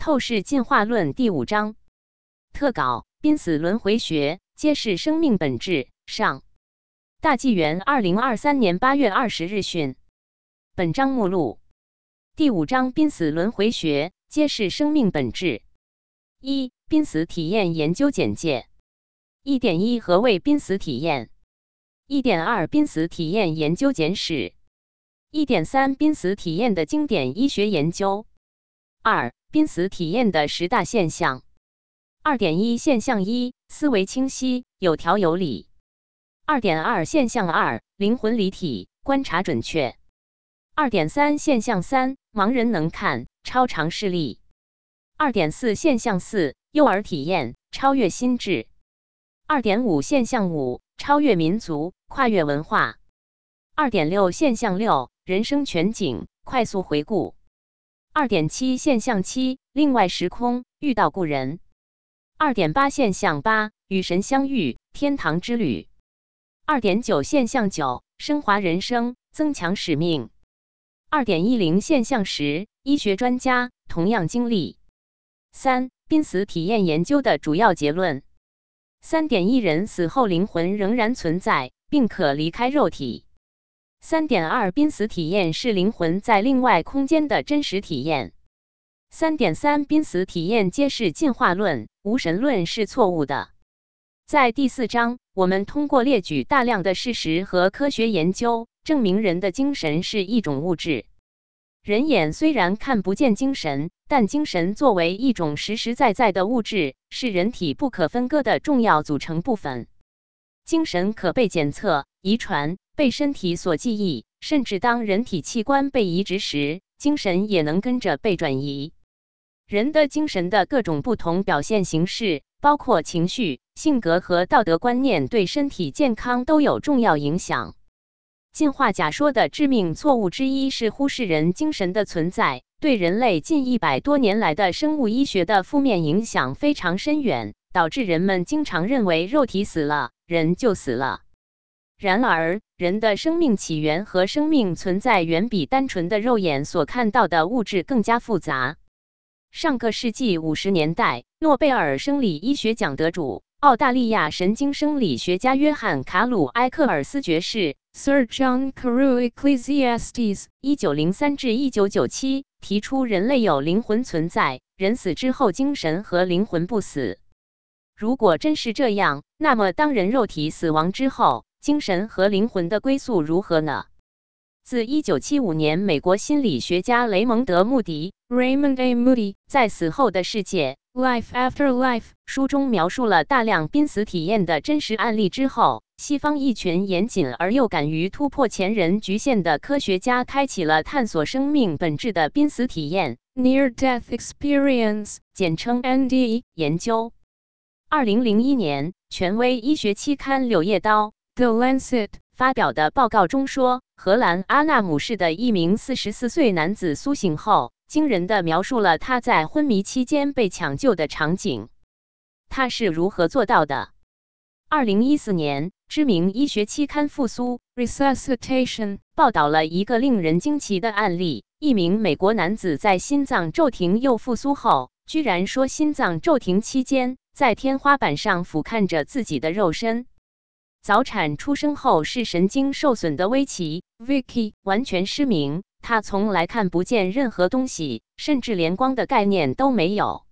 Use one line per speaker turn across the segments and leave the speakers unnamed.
透视进化论第五章特稿：濒死轮回学揭示生命本质。上，大纪元二零二三年八月二十日讯。本章目录：第五章濒死轮回学揭示生命本质。一、濒死体验研究简介。一点一：何谓濒死体验？一点二：濒死体验研究简史。一点三：濒死体验的经典医学研究。二。濒死体验的十大现象。二点一现象一：思维清晰，有条有理。二点二现象二：灵魂离体，观察准确。二点三现象三：盲人能看，超常视力。二点四现象四：幼儿体验，超越心智。二点五现象五：超越民族，跨越文化。二点六现象六：人生全景，快速回顾。二点七现象七，另外时空遇到故人。二点八现象八，与神相遇，天堂之旅。二点九现象九，升华人生，增强使命。二点一零现象十，医学专家同样经历。三濒死体验研究的主要结论：三点一人死后灵魂仍然存在，并可离开肉体。三点二，濒死体验是灵魂在另外空间的真实体验。三点三，濒死体验揭示进化论、无神论是错误的。在第四章，我们通过列举大量的事实和科学研究，证明人的精神是一种物质。人眼虽然看不见精神，但精神作为一种实实在在的物质，是人体不可分割的重要组成部分。精神可被检测、遗传。被身体所记忆，甚至当人体器官被移植时，精神也能跟着被转移。人的精神的各种不同表现形式，包括情绪、性格和道德观念，对身体健康都有重要影响。进化假说的致命错误之一是忽视人精神的存在，对人类近一百多年来的生物医学的负面影响非常深远，导致人们经常认为肉体死了，人就死了。然而，人的生命起源和生命存在远比单纯的肉眼所看到的物质更加复杂。上个世纪五十年代，诺贝尔生理医学奖得主、澳大利亚神经生理学家约翰·卡鲁埃克尔斯爵士 （Sir John Carew Ecclesiastes，一九零三至一九九七）提出，人类有灵魂存在，人死之后精神和灵魂不死。如果真是这样，那么当人肉体死亡之后，精神和灵魂的归宿如何呢？自1975年，美国心理学家雷蒙德·穆迪 （Raymond A. Moody） 在《死后的世界》（Life After Life） 书中描述了大量濒死体验的真实案例之后，西方一群严谨而又敢于突破前人局限的科学家开启了探索生命本质的濒死体验 （Near-Death Experience，简称 NDE） 研究。2001年，权威医学期刊《柳叶刀》。The Lancet 发表的报告中说，荷兰阿纳姆市的一名四十四岁男子苏醒后，惊人的描述了他在昏迷期间被抢救的场景。他是如何做到的？二零一四年，知名医学期刊《复苏 Resuscitation》报道了一个令人惊奇的案例：一名美国男子在心脏骤停又复苏后，居然说心脏骤停期间在天花板上俯瞰着自己的肉身。早产出生后视神经受损的威奇 （Vicky） 完全失明，他从来看不见任何东西，甚至连光的概念都没有。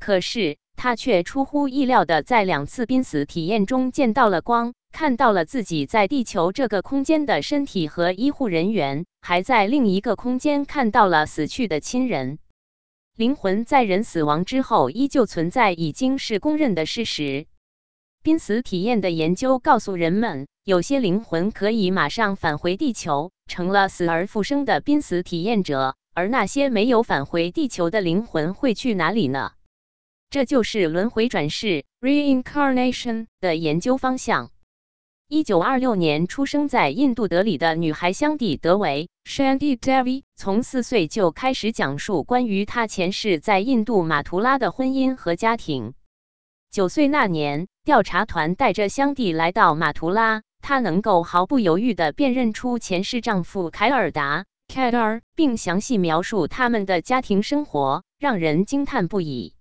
可是他却出乎意料的在两次濒死体验中见到了光，看到了自己在地球这个空间的身体和医护人员，还在另一个空间看到了死去的亲人。灵魂在人死亡之后依旧存在，已经是公认的事实。濒死体验的研究告诉人们，有些灵魂可以马上返回地球，成了死而复生的濒死体验者。而那些没有返回地球的灵魂会去哪里呢？这就是轮回转世 （reincarnation） 的研究方向。一九二六年出生在印度德里的女孩香蒂德维 （Shanti Devi） 从四岁就开始讲述关于她前世在印度马图拉的婚姻和家庭。九岁那年，调查团带着香蒂来到马图拉，她能够毫不犹豫地辨认出前世丈夫凯尔达 （Kedar），并详细描述他们的家庭生活，让人惊叹不已。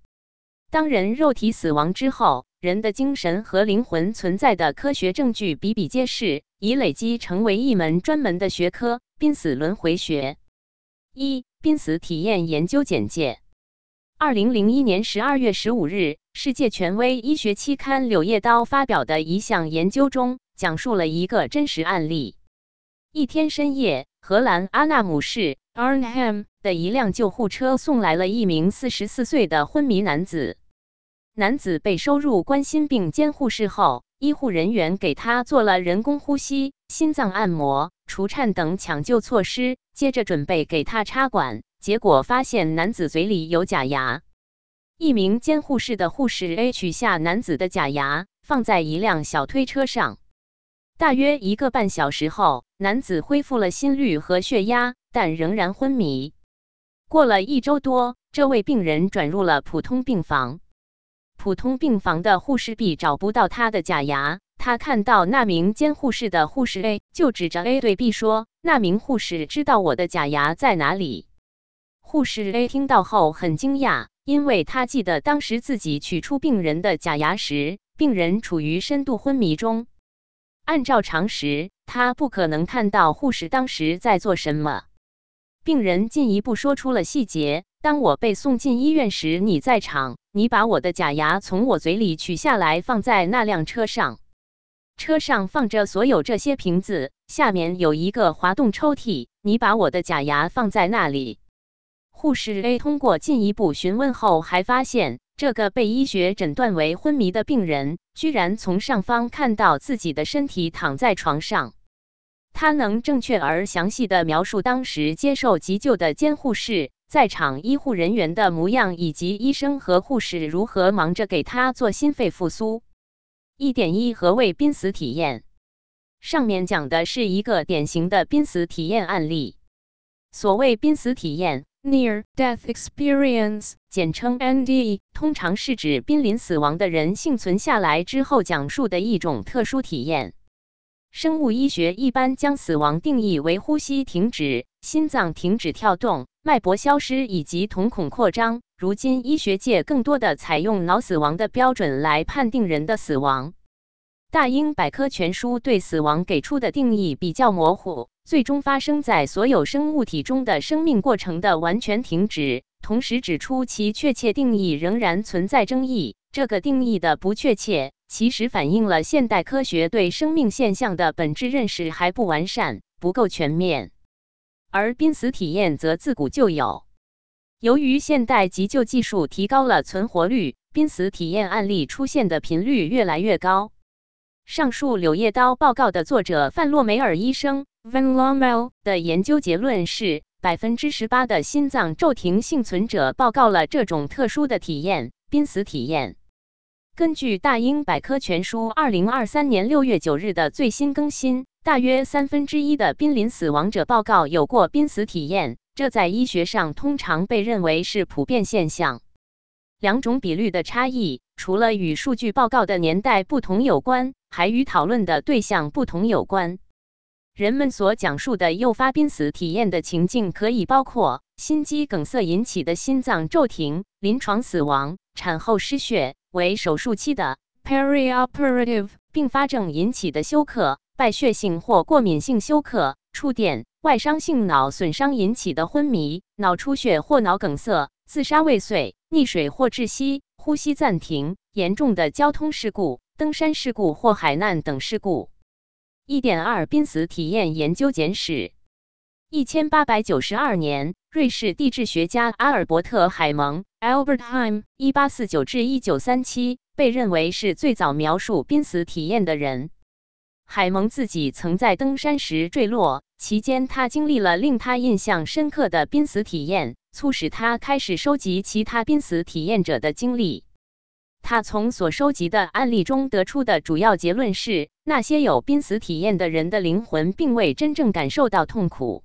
当人肉体死亡之后，人的精神和灵魂存在的科学证据比比皆是，已累积成为一门专门的学科——濒死轮回学。一、濒死体验研究简介。二零零一年十二月十五日，世界权威医学期刊《柳叶刀》发表的一项研究中，讲述了一个真实案例。一天深夜，荷兰阿纳姆市 Arnhem 的一辆救护车送来了一名四十四岁的昏迷男子。男子被收入冠心病监护室后，医护人员给他做了人工呼吸、心脏按摩、除颤等抢救措施，接着准备给他插管，结果发现男子嘴里有假牙。一名监护室的护士 A 取下男子的假牙，放在一辆小推车上。大约一个半小时后，男子恢复了心率和血压，但仍然昏迷。过了一周多，这位病人转入了普通病房。普通病房的护士 B 找不到他的假牙，他看到那名监护室的护士 A，就指着 A 对 B 说：“那名护士知道我的假牙在哪里。”护士 A 听到后很惊讶，因为他记得当时自己取出病人的假牙时，病人处于深度昏迷中。按照常识，他不可能看到护士当时在做什么。病人进一步说出了细节：当我被送进医院时，你在场，你把我的假牙从我嘴里取下来，放在那辆车上。车上放着所有这些瓶子，下面有一个滑动抽屉，你把我的假牙放在那里。护士 A 通过进一步询问后，还发现。这个被医学诊断为昏迷的病人，居然从上方看到自己的身体躺在床上。他能正确而详细的描述当时接受急救的监护室、在场医护人员的模样，以及医生和护士如何忙着给他做心肺复苏。一点一，何谓濒死体验？上面讲的是一个典型的濒死体验案例。所谓濒死体验。Near death experience，简称 NDE，通常是指濒临死亡的人幸存下来之后讲述的一种特殊体验。生物医学一般将死亡定义为呼吸停止、心脏停止跳动、脉搏消失以及瞳孔扩张。如今，医学界更多的采用脑死亡的标准来判定人的死亡。大英百科全书对死亡给出的定义比较模糊。最终发生在所有生物体中的生命过程的完全停止，同时指出其确切定义仍然存在争议。这个定义的不确切，其实反映了现代科学对生命现象的本质认识还不完善，不够全面。而濒死体验则自古就有。由于现代急救技术提高了存活率，濒死体验案例出现的频率越来越高。上述《柳叶刀》报告的作者范洛梅尔医生。Van Lomel） 的研究结论是，百分之十八的心脏骤停幸存者报告了这种特殊的体验——濒死体验。根据大英百科全书二零二三年六月九日的最新更新，大约三分之一的濒临死亡者报告有过濒死体验，这在医学上通常被认为是普遍现象。两种比率的差异，除了与数据报告的年代不同有关，还与讨论的对象不同有关。人们所讲述的诱发濒死体验的情境，可以包括心肌梗塞引起的心脏骤停、临床死亡、产后失血、为手术期的 perioperative 并发症引起的休克、败血性或过敏性休克、触电、外伤性脑损伤引起的昏迷、脑出血或脑梗塞、自杀未遂、溺水或窒息、呼吸暂停、严重的交通事故、登山事故或海难等事故。一点二濒死体验研究简史：一千八百九十二年，瑞士地质学家阿尔伯特·海蒙 （Albert Heim，一八四九至一九三七）被认为是最早描述濒死体验的人。海蒙自己曾在登山时坠落，期间他经历了令他印象深刻的濒死体验，促使他开始收集其他濒死体验者的经历。他从所收集的案例中得出的主要结论是，那些有濒死体验的人的灵魂并未真正感受到痛苦。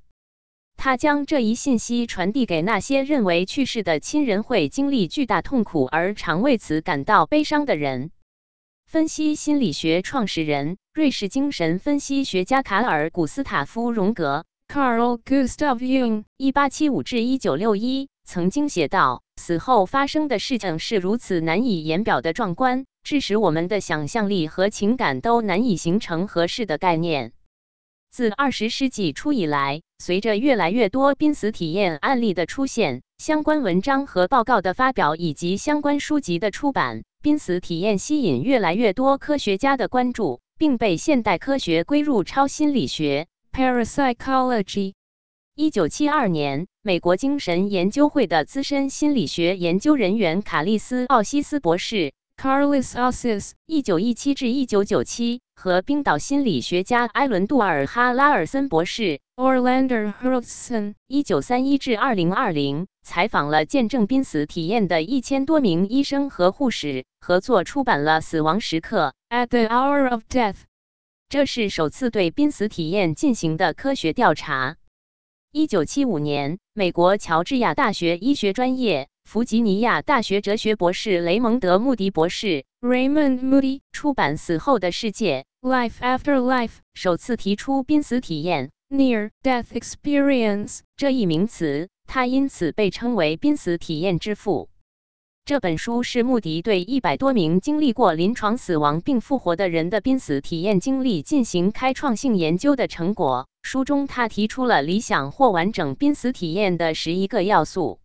他将这一信息传递给那些认为去世的亲人会经历巨大痛苦而常为此感到悲伤的人。分析心理学创始人、瑞士精神分析学家卡尔·古斯塔夫·荣格 （Carl Gustav Jung，1875-1961） 曾经写道：“死后发生的事情是如此难以言表的壮观，致使我们的想象力和情感都难以形成合适的概念。”自二十世纪初以来，随着越来越多濒死体验案例的出现，相关文章和报告的发表，以及相关书籍的出版，濒死体验吸引越来越多科学家的关注，并被现代科学归入超心理学 （parapsychology）。一九七二年，美国精神研究会的资深心理学研究人员卡利斯·奥西斯博士。
Carlos Alces，
一九一七至一九九七，和冰岛心理学家埃伦·杜尔哈拉尔森博士
Orlander Hurlson，
一九三一至二零二零，采访了见证濒死体验的一千多名医生和护士，合作出版了《死亡时刻》
At the Hour of Death。
这是首次对濒死体验进行的科学调查。一九七五年，美国乔治亚大学医学专业。弗吉尼亚大学哲学博士雷蒙德·穆迪博士
（Raymond Moody）
出版《死后的世界》
（Life After Life），
首次提出濒死体验
（Near-Death Experience）
这一名词，他因此被称为“濒死体验之父”。这本书是穆迪对一百多名经历过临床死亡并复活的人的濒死体验经历进行开创性研究的成果。书中他提出了理想或完整濒死体验的十一个要素。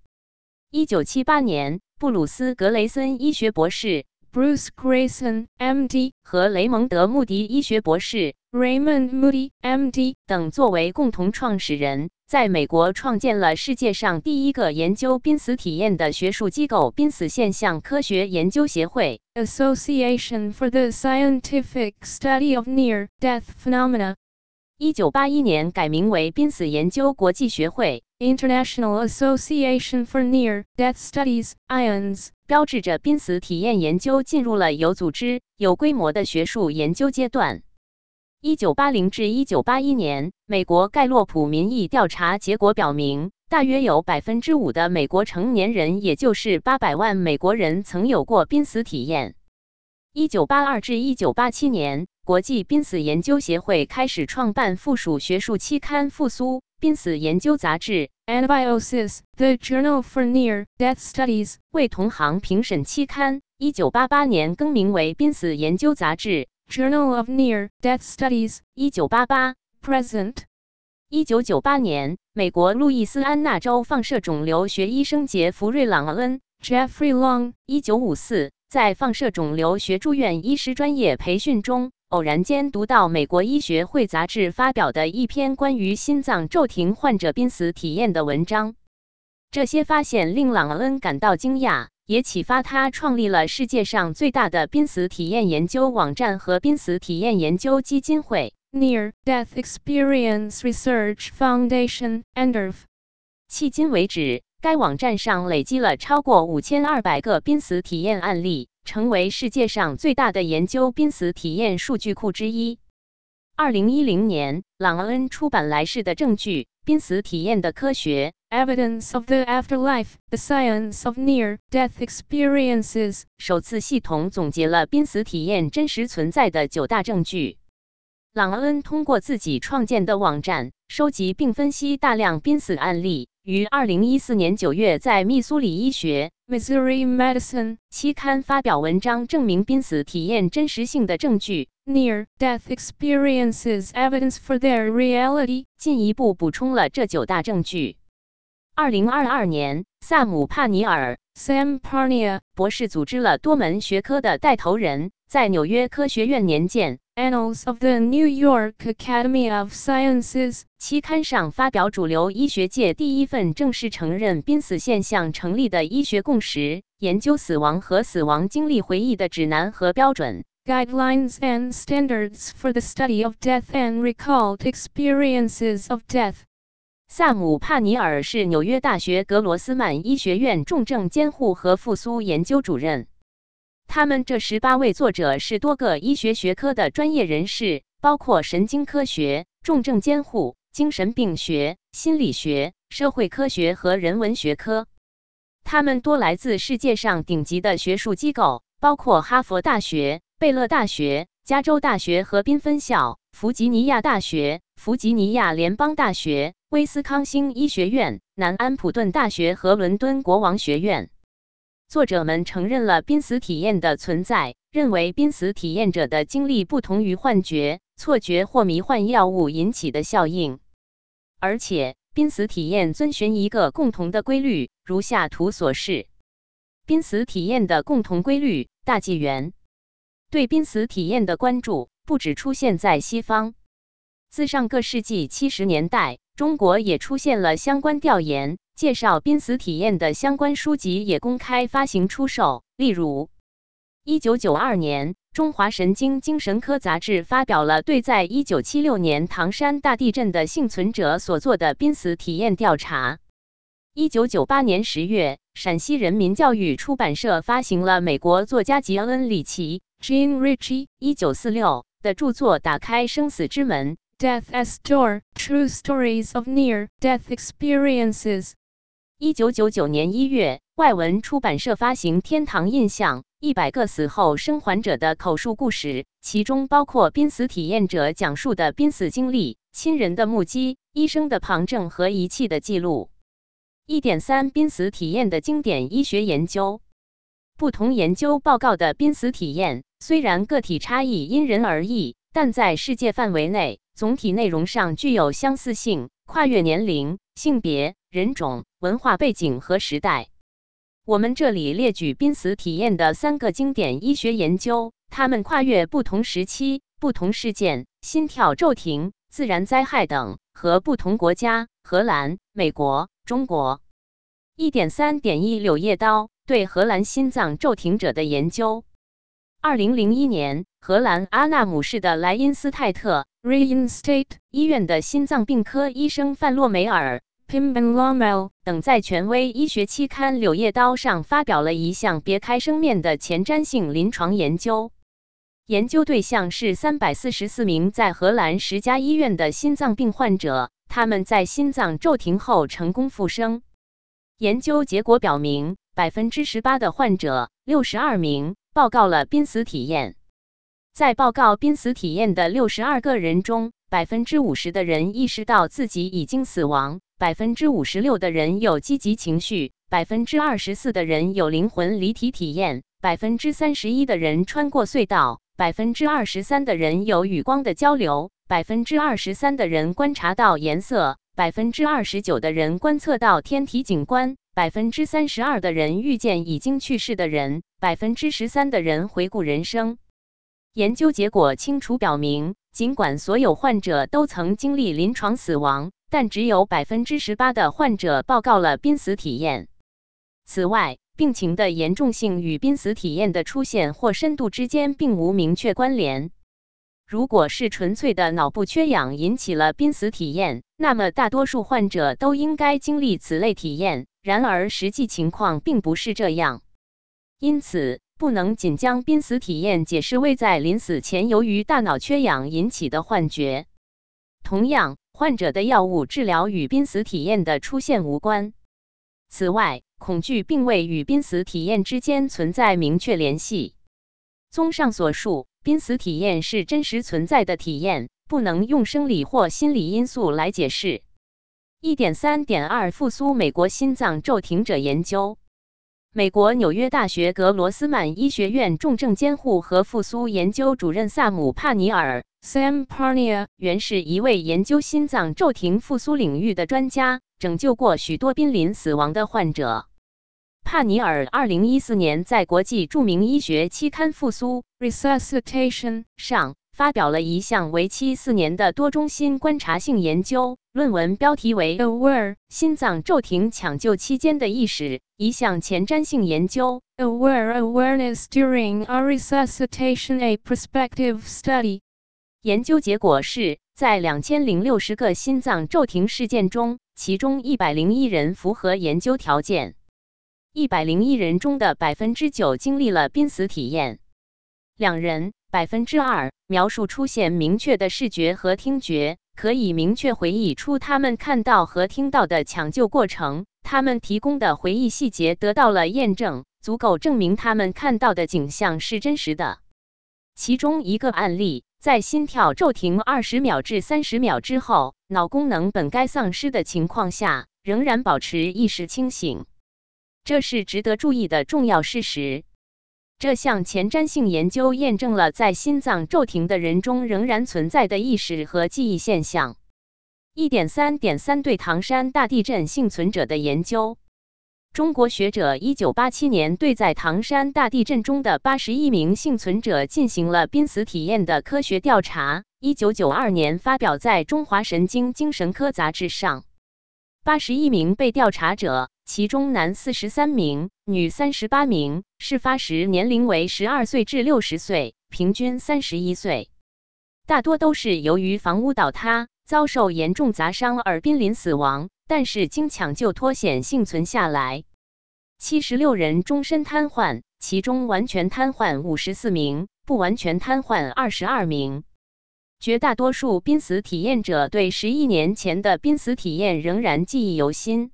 一九七八年，布鲁斯·格雷森医学博士
（Bruce Grayson, M.D.）
和雷蒙德·穆迪医学博士
（Raymond Moody, M.D.）
等作为共同创始人，在美国创建了世界上第一个研究濒死体验的学术机构——濒死现象科学研究协会
（Association for the Scientific Study of Near-Death Phenomena）。
一九八一年改名为濒死研究国际学会。
International Association for Near-Death Studies (IANS)
标志着濒死体验研究进入了有组织、有规模的学术研究阶段。一九八零至一九八一年，美国盖洛普民意调查结果表明，大约有百分之五的美国成年人，也就是八百万美国人，曾有过濒死体验。一九八二至一九八七年，国际濒死研究协会开始创办附属学术期刊《复苏》。濒死研究杂志《
（Anviosis: The Journal for Near-Death Studies》
为同行评审期刊，一九八八年更名为濒死研究杂志《
Journal of Near-Death Studies》。
一九八八
Present。
一九九八年，美国路易斯安那州放射肿瘤学医生杰弗瑞·朗恩
（Jeffrey Long）。
一九五四，在放射肿瘤学住院医师专业培训中。偶然间读到美国医学会杂志发表的一篇关于心脏骤停患者濒死体验的文章，这些发现令朗恩感到惊讶，也启发他创立了世界上最大的濒死体验研究网站和濒死体验研究基金会
（Near Death Experience Research Foundation，NDERF）。
迄今为止，该网站上累积了超过五千二百个濒死体验案例。成为世界上最大的研究濒死体验数据库之一。二零一零年，朗恩出版《来世的证据：濒死体验的科学》
（Evidence of the Afterlife: The Science of Near-Death Experiences），
首次系统总结了濒死体验真实存在的九大证据。朗恩通过自己创建的网站，收集并分析大量濒死案例。于二零一四年九月，在密苏里医学
（Missouri Medicine）
期刊发表文章，证明濒死体验真实性的证据
（Near-Death Experiences Evidence for Their Reality），
进一步补充了这九大证据。二零二二年，萨姆·帕尼尔
（Sampania）
博士组织了多门学科的带头人，在纽约科学院年鉴。
Annals of the New York Academy of Sciences
期刊上发表主流医学界第一份正式承认濒死现象成立的医学共识，研究死亡和死亡经历回忆的指南和标准
Guidelines and Standards for the Study of Death and Recalled Experiences of Death。
萨姆·帕尼尔是纽约大学格罗斯曼医学院重症监护和复苏研究主任。他们这十八位作者是多个医学学科的专业人士，包括神经科学、重症监护、精神病学、心理学、社会科学和人文学科。他们多来自世界上顶级的学术机构，包括哈佛大学、贝勒大学、加州大学河滨分校、弗吉尼亚大学、弗吉尼亚联邦大学、威斯康星医学院、南安普顿大学和伦敦国王学院。作者们承认了濒死体验的存在，认为濒死体验者的经历不同于幻觉、错觉或迷幻药物引起的效应，而且濒死体验遵循一个共同的规律，如下图所示。濒死体验的共同规律：大纪元对濒死体验的关注不只出现在西方，自上个世纪七十年代，中国也出现了相关调研。介绍濒死体验的相关书籍也公开发行出售。例如，一九九二年，《中华神经精神科杂志》发表了对在一九七六年唐山大地震的幸存者所做的濒死体验调查。一九九八年十月，陕西人民教育出版社发行了美国作家吉恩·里奇 （Jean Ritchie，一九四六）的著作《打开生死之门》
（Death as Door: True Stories of Near-Death Experiences）。
一九九九年一月，外文出版社发行《天堂印象：一百个死后生还者的口述故事》，其中包括濒死体验者讲述的濒死经历、亲人的目击、医生的旁证和仪器的记录。一点三，濒死体验的经典医学研究。不同研究报告的濒死体验，虽然个体差异因人而异，但在世界范围内，总体内容上具有相似性，跨越年龄、性别。人种、文化背景和时代。我们这里列举濒死体验的三个经典医学研究，它们跨越不同时期、不同事件、心跳骤停、自然灾害等，和不同国家：荷兰、美国、中国。一点三点一柳叶刀对荷兰心脏骤停者的研究。二零零一年，荷兰阿纳姆市的莱因斯泰特
（Reinstate）
医院的心脏病科医生范洛梅尔。
Pim and Lommel
等在权威医学期刊《柳叶刀》上发表了一项别开生面的前瞻性临床研究。研究对象是三百四十四名在荷兰十家医院的心脏病患者，他们在心脏骤停后成功复生。研究结果表明，百分之十八的患者，六十二名报告了濒死体验。在报告濒死体验的六十二个人中，百分之五十的人意识到自己已经死亡。百分之五十六的人有积极情绪，百分之二十四的人有灵魂离体体验，百分之三十一的人穿过隧道，百分之二十三的人有与光的交流，百分之二十三的人观察到颜色，百分之二十九的人观测到天体景观，百分之三十二的人遇见已经去世的人，百分之十三的人回顾人生。研究结果清楚表明，尽管所有患者都曾经历临床死亡。但只有百分之十八的患者报告了濒死体验。此外，病情的严重性与濒死体验的出现或深度之间并无明确关联。如果是纯粹的脑部缺氧引起了濒死体验，那么大多数患者都应该经历此类体验。然而，实际情况并不是这样。因此，不能仅将濒死体验解释为在临死前由于大脑缺氧引起的幻觉。同样，患者的药物治疗与濒死体验的出现无关。此外，恐惧并未与濒死体验之间存在明确联系。综上所述，濒死体验是真实存在的体验，不能用生理或心理因素来解释。一点三点二复苏美国心脏骤停者研究。美国纽约大学格罗斯曼医学院重症监护和复苏研究主任萨姆·帕尼尔。
（Sampania）
原是一位研究心脏骤停复苏领域的专家，拯救过许多濒临死亡的患者。帕尼尔2014年在国际著名医学期刊《复苏
Resuscitation》
上发表了一项为期四年的多中心观察性研究，论文标题为《
Aware
心脏骤停抢救期间的意识》，一项前瞻性研究。
Aware Awareness During a Resuscitation: A Prospective Study。
研究结果是在两千零六十个心脏骤停事件中，其中一百零一人符合研究条件。一百零一人中的百分之九经历了濒死体验，两人百分之二描述出现明确的视觉和听觉，可以明确回忆出他们看到和听到的抢救过程。他们提供的回忆细节得到了验证，足够证明他们看到的景象是真实的。其中一个案例。在心跳骤停二十秒至三十秒之后，脑功能本该丧失的情况下，仍然保持意识清醒，这是值得注意的重要事实。这项前瞻性研究验证了在心脏骤停的人中仍然存在的意识和记忆现象。一点三点三对唐山大地震幸存者的研究。中国学者一九八七年对在唐山大地震中的八十一名幸存者进行了濒死体验的科学调查，一九九二年发表在《中华神经精神科杂志》上。八十一名被调查者，其中男四十三名，女三十八名，事发时年龄为十二岁至六十岁，平均三十一岁，大多都是由于房屋倒塌。遭受严重砸伤而濒临死亡，但是经抢救脱险幸存下来。七十六人终身瘫痪，其中完全瘫痪五十四名，不完全瘫痪二十二名。绝大多数濒死体验者对十一年前的濒死体验仍然记忆犹新。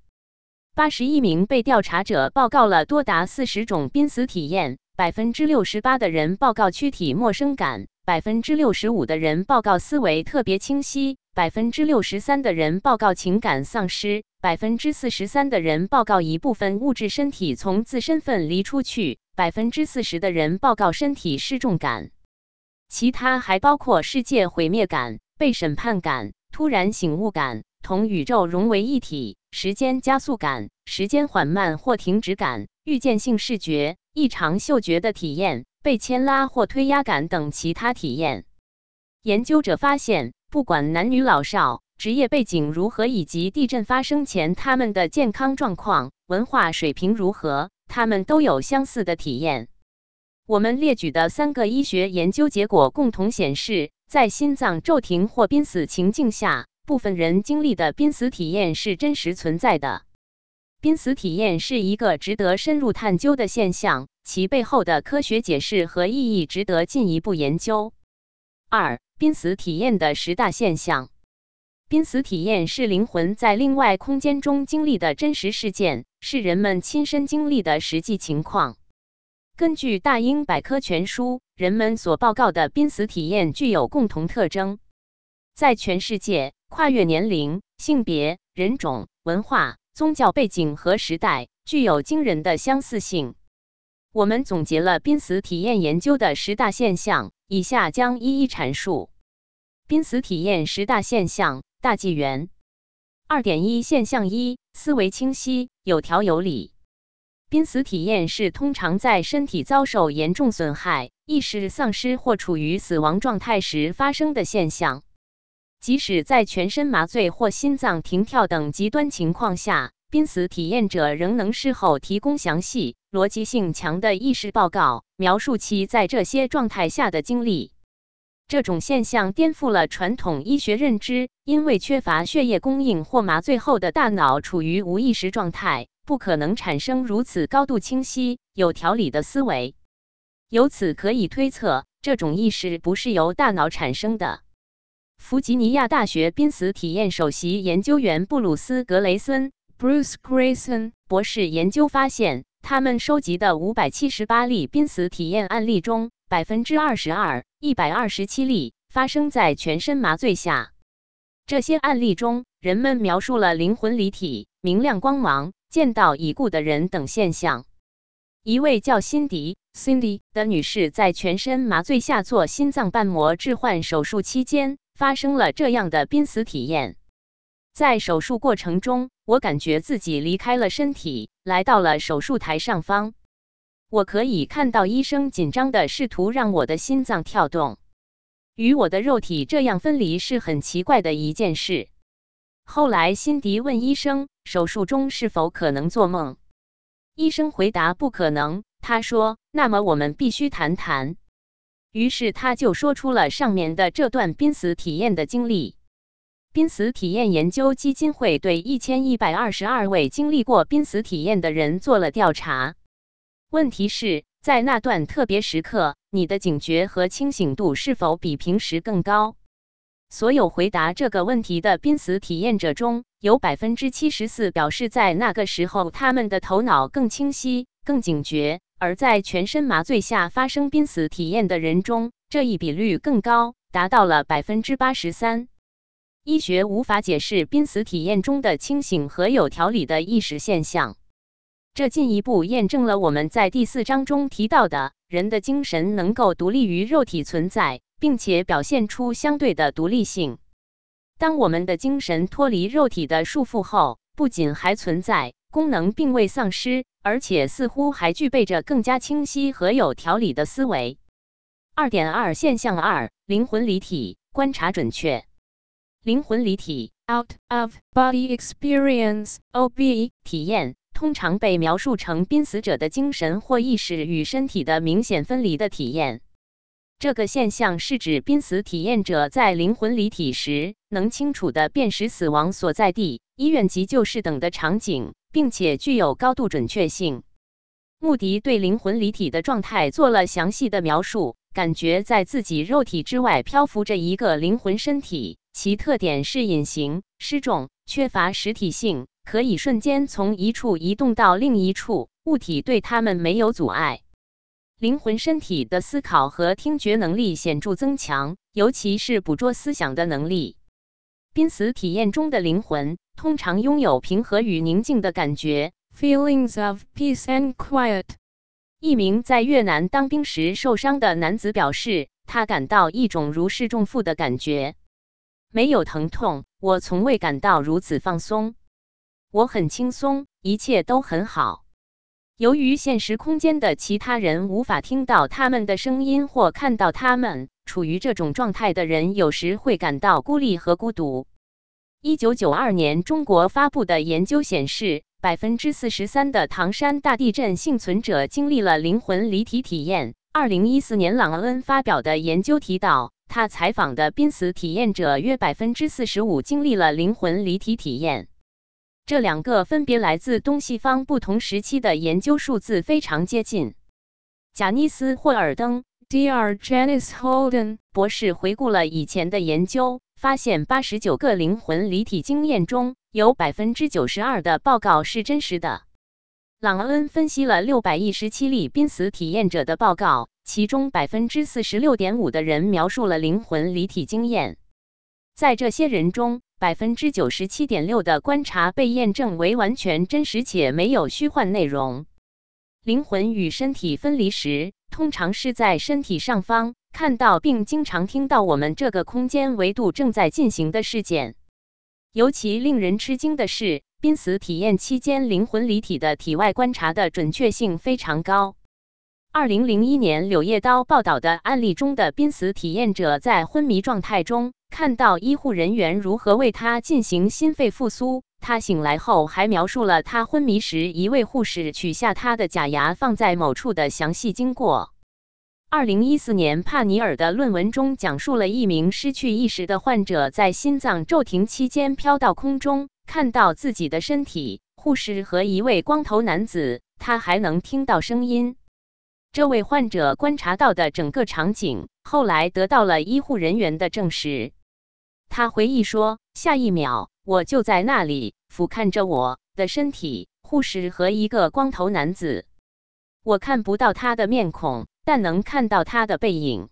八十一名被调查者报告了多达四十种濒死体验，百分之六十八的人报告躯体陌生感，百分之六十五的人报告思维特别清晰。百分之六十三的人报告情感丧失，百分之四十三的人报告一部分物质身体从自身分离出去，百分之四十的人报告身体失重感。其他还包括世界毁灭感、被审判感、突然醒悟感、同宇宙融为一体、时间加速感、时间缓慢或停止感、预见性视觉、异常嗅觉的体验、被牵拉或推压感等其他体验。研究者发现。不管男女老少、职业背景如何，以及地震发生前他们的健康状况、文化水平如何，他们都有相似的体验。我们列举的三个医学研究结果共同显示，在心脏骤停或濒死情境下，部分人经历的濒死体验是真实存在的。濒死体验是一个值得深入探究的现象，其背后的科学解释和意义值得进一步研究。二。濒死体验的十大现象。濒死体验是灵魂在另外空间中经历的真实事件，是人们亲身经历的实际情况。根据大英百科全书，人们所报告的濒死体验具有共同特征，在全世界跨越年龄、性别、人种、文化、宗教背景和时代，具有惊人的相似性。我们总结了濒死体验研究的十大现象。以下将一一阐述濒死体验十大现象。大纪元二点一现象一：思维清晰，有条有理。濒死体验是通常在身体遭受严重损害、意识丧失或处于死亡状态时发生的现象。即使在全身麻醉或心脏停跳等极端情况下，濒死体验者仍能事后提供详细。逻辑性强的意识报告，描述其在这些状态下的经历。这种现象颠覆了传统医学认知，因为缺乏血液供应或麻醉后的大脑处于无意识状态，不可能产生如此高度清晰、有条理的思维。由此可以推测，这种意识不是由大脑产生的。弗吉尼亚大学濒死体验首席研究员布鲁斯·格雷森
（Bruce Grayson）
博士研究发现。他们收集的五百七十八例濒死体验案例中，百分之二十二，一百二十七例发生在全身麻醉下。这些案例中，人们描述了灵魂离体、明亮光芒、见到已故的人等现象。一位叫辛迪 （Cindy） 的女士在全身麻醉下做心脏瓣膜置换手术期间，发生了这样的濒死体验。在手术过程中，我感觉自己离开了身体，来到了手术台上方。我可以看到医生紧张地试图让我的心脏跳动，与我的肉体这样分离是很奇怪的一件事。后来，辛迪问医生：“手术中是否可能做梦？”医生回答：“不可能。”他说：“那么我们必须谈谈。”于是他就说出了上面的这段濒死体验的经历。濒死体验研究基金会对一千一百二十二位经历过濒死体验的人做了调查。问题是，在那段特别时刻，你的警觉和清醒度是否比平时更高？所有回答这个问题的濒死体验者中，有百分之七十四表示在那个时候他们的头脑更清晰、更警觉；而在全身麻醉下发生濒死体验的人中，这一比率更高，达到了百分之八十三。医学无法解释濒死体验中的清醒和有条理的意识现象。这进一步验证了我们在第四章中提到的，人的精神能够独立于肉体存在，并且表现出相对的独立性。当我们的精神脱离肉体的束缚后，不仅还存在，功能并未丧失，而且似乎还具备着更加清晰和有条理的思维。二点二现象二：灵魂离体，观察准确。灵魂离体
out of body experience (OB)
体验，通常被描述成濒死者的精神或意识与身体的明显分离的体验。这个现象是指濒死体验者在灵魂离体时，能清楚地辨识死亡所在地、医院急救室等的场景，并且具有高度准确性。穆迪对灵魂离体的状态做了详细的描述，感觉在自己肉体之外漂浮着一个灵魂身体。其特点是隐形、失重、缺乏实体性，可以瞬间从一处移动到另一处，物体对他们没有阻碍。灵魂身体的思考和听觉能力显著增强，尤其是捕捉思想的能力。濒死体验中的灵魂通常拥有平和与宁静的感觉
（feelings of peace and quiet）。
一名在越南当兵时受伤的男子表示，他感到一种如释重负的感觉。没有疼痛，我从未感到如此放松。我很轻松，一切都很好。由于现实空间的其他人无法听到他们的声音或看到他们，处于这种状态的人有时会感到孤立和孤独。一九九二年，中国发布的研究显示，百分之四十三的唐山大地震幸存者经历了灵魂离体体验。二零一四年，朗恩发表的研究提到。他采访的濒死体验者约百分之四十五经历了灵魂离体体验。这两个分别来自东西方不同时期的研究数字非常接近。贾尼斯·霍尔登
（Dr. Janice Holden）
博士回顾了以前的研究，发现八十九个灵魂离体经验中有百分之九十二的报告是真实的。朗恩分析了六百一十七例濒死体验者的报告。其中百分之四十六点五的人描述了灵魂离体经验，在这些人中，百分之九十七点六的观察被验证为完全真实且没有虚幻内容。灵魂与身体分离时，通常是在身体上方看到并经常听到我们这个空间维度正在进行的事件。尤其令人吃惊的是，濒死体验期间灵魂离体的体外观察的准确性非常高。二零零一年，《柳叶刀》报道的案例中的濒死体验者在昏迷状态中看到医护人员如何为他进行心肺复苏。他醒来后还描述了他昏迷时一位护士取下他的假牙放在某处的详细经过。二零一四年，帕尼尔的论文中讲述了一名失去意识的患者在心脏骤停期间飘到空中，看到自己的身体、护士和一位光头男子，他还能听到声音。这位患者观察到的整个场景，后来得到了医护人员的证实。他回忆说：“下一秒，我就在那里，俯瞰着我的身体、护士和一个光头男子。我看不到他的面孔，但能看到他的背影。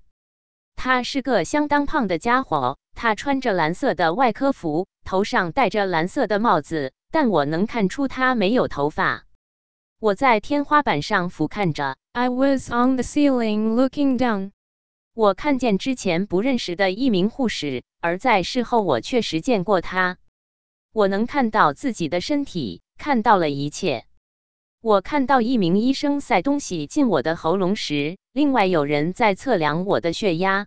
他是个相当胖的家伙，他穿着蓝色的外科服，头上戴着蓝色的帽子，但我能看出他没有头发。我在天花板上俯瞰着。”
I was on the ceiling looking down.
我看见之前不认识的一名护士，而在事后我确实见过他。我能看到自己的身体，看到了一切。我看到一名医生塞东西进我的喉咙时，另外有人在测量我的血压。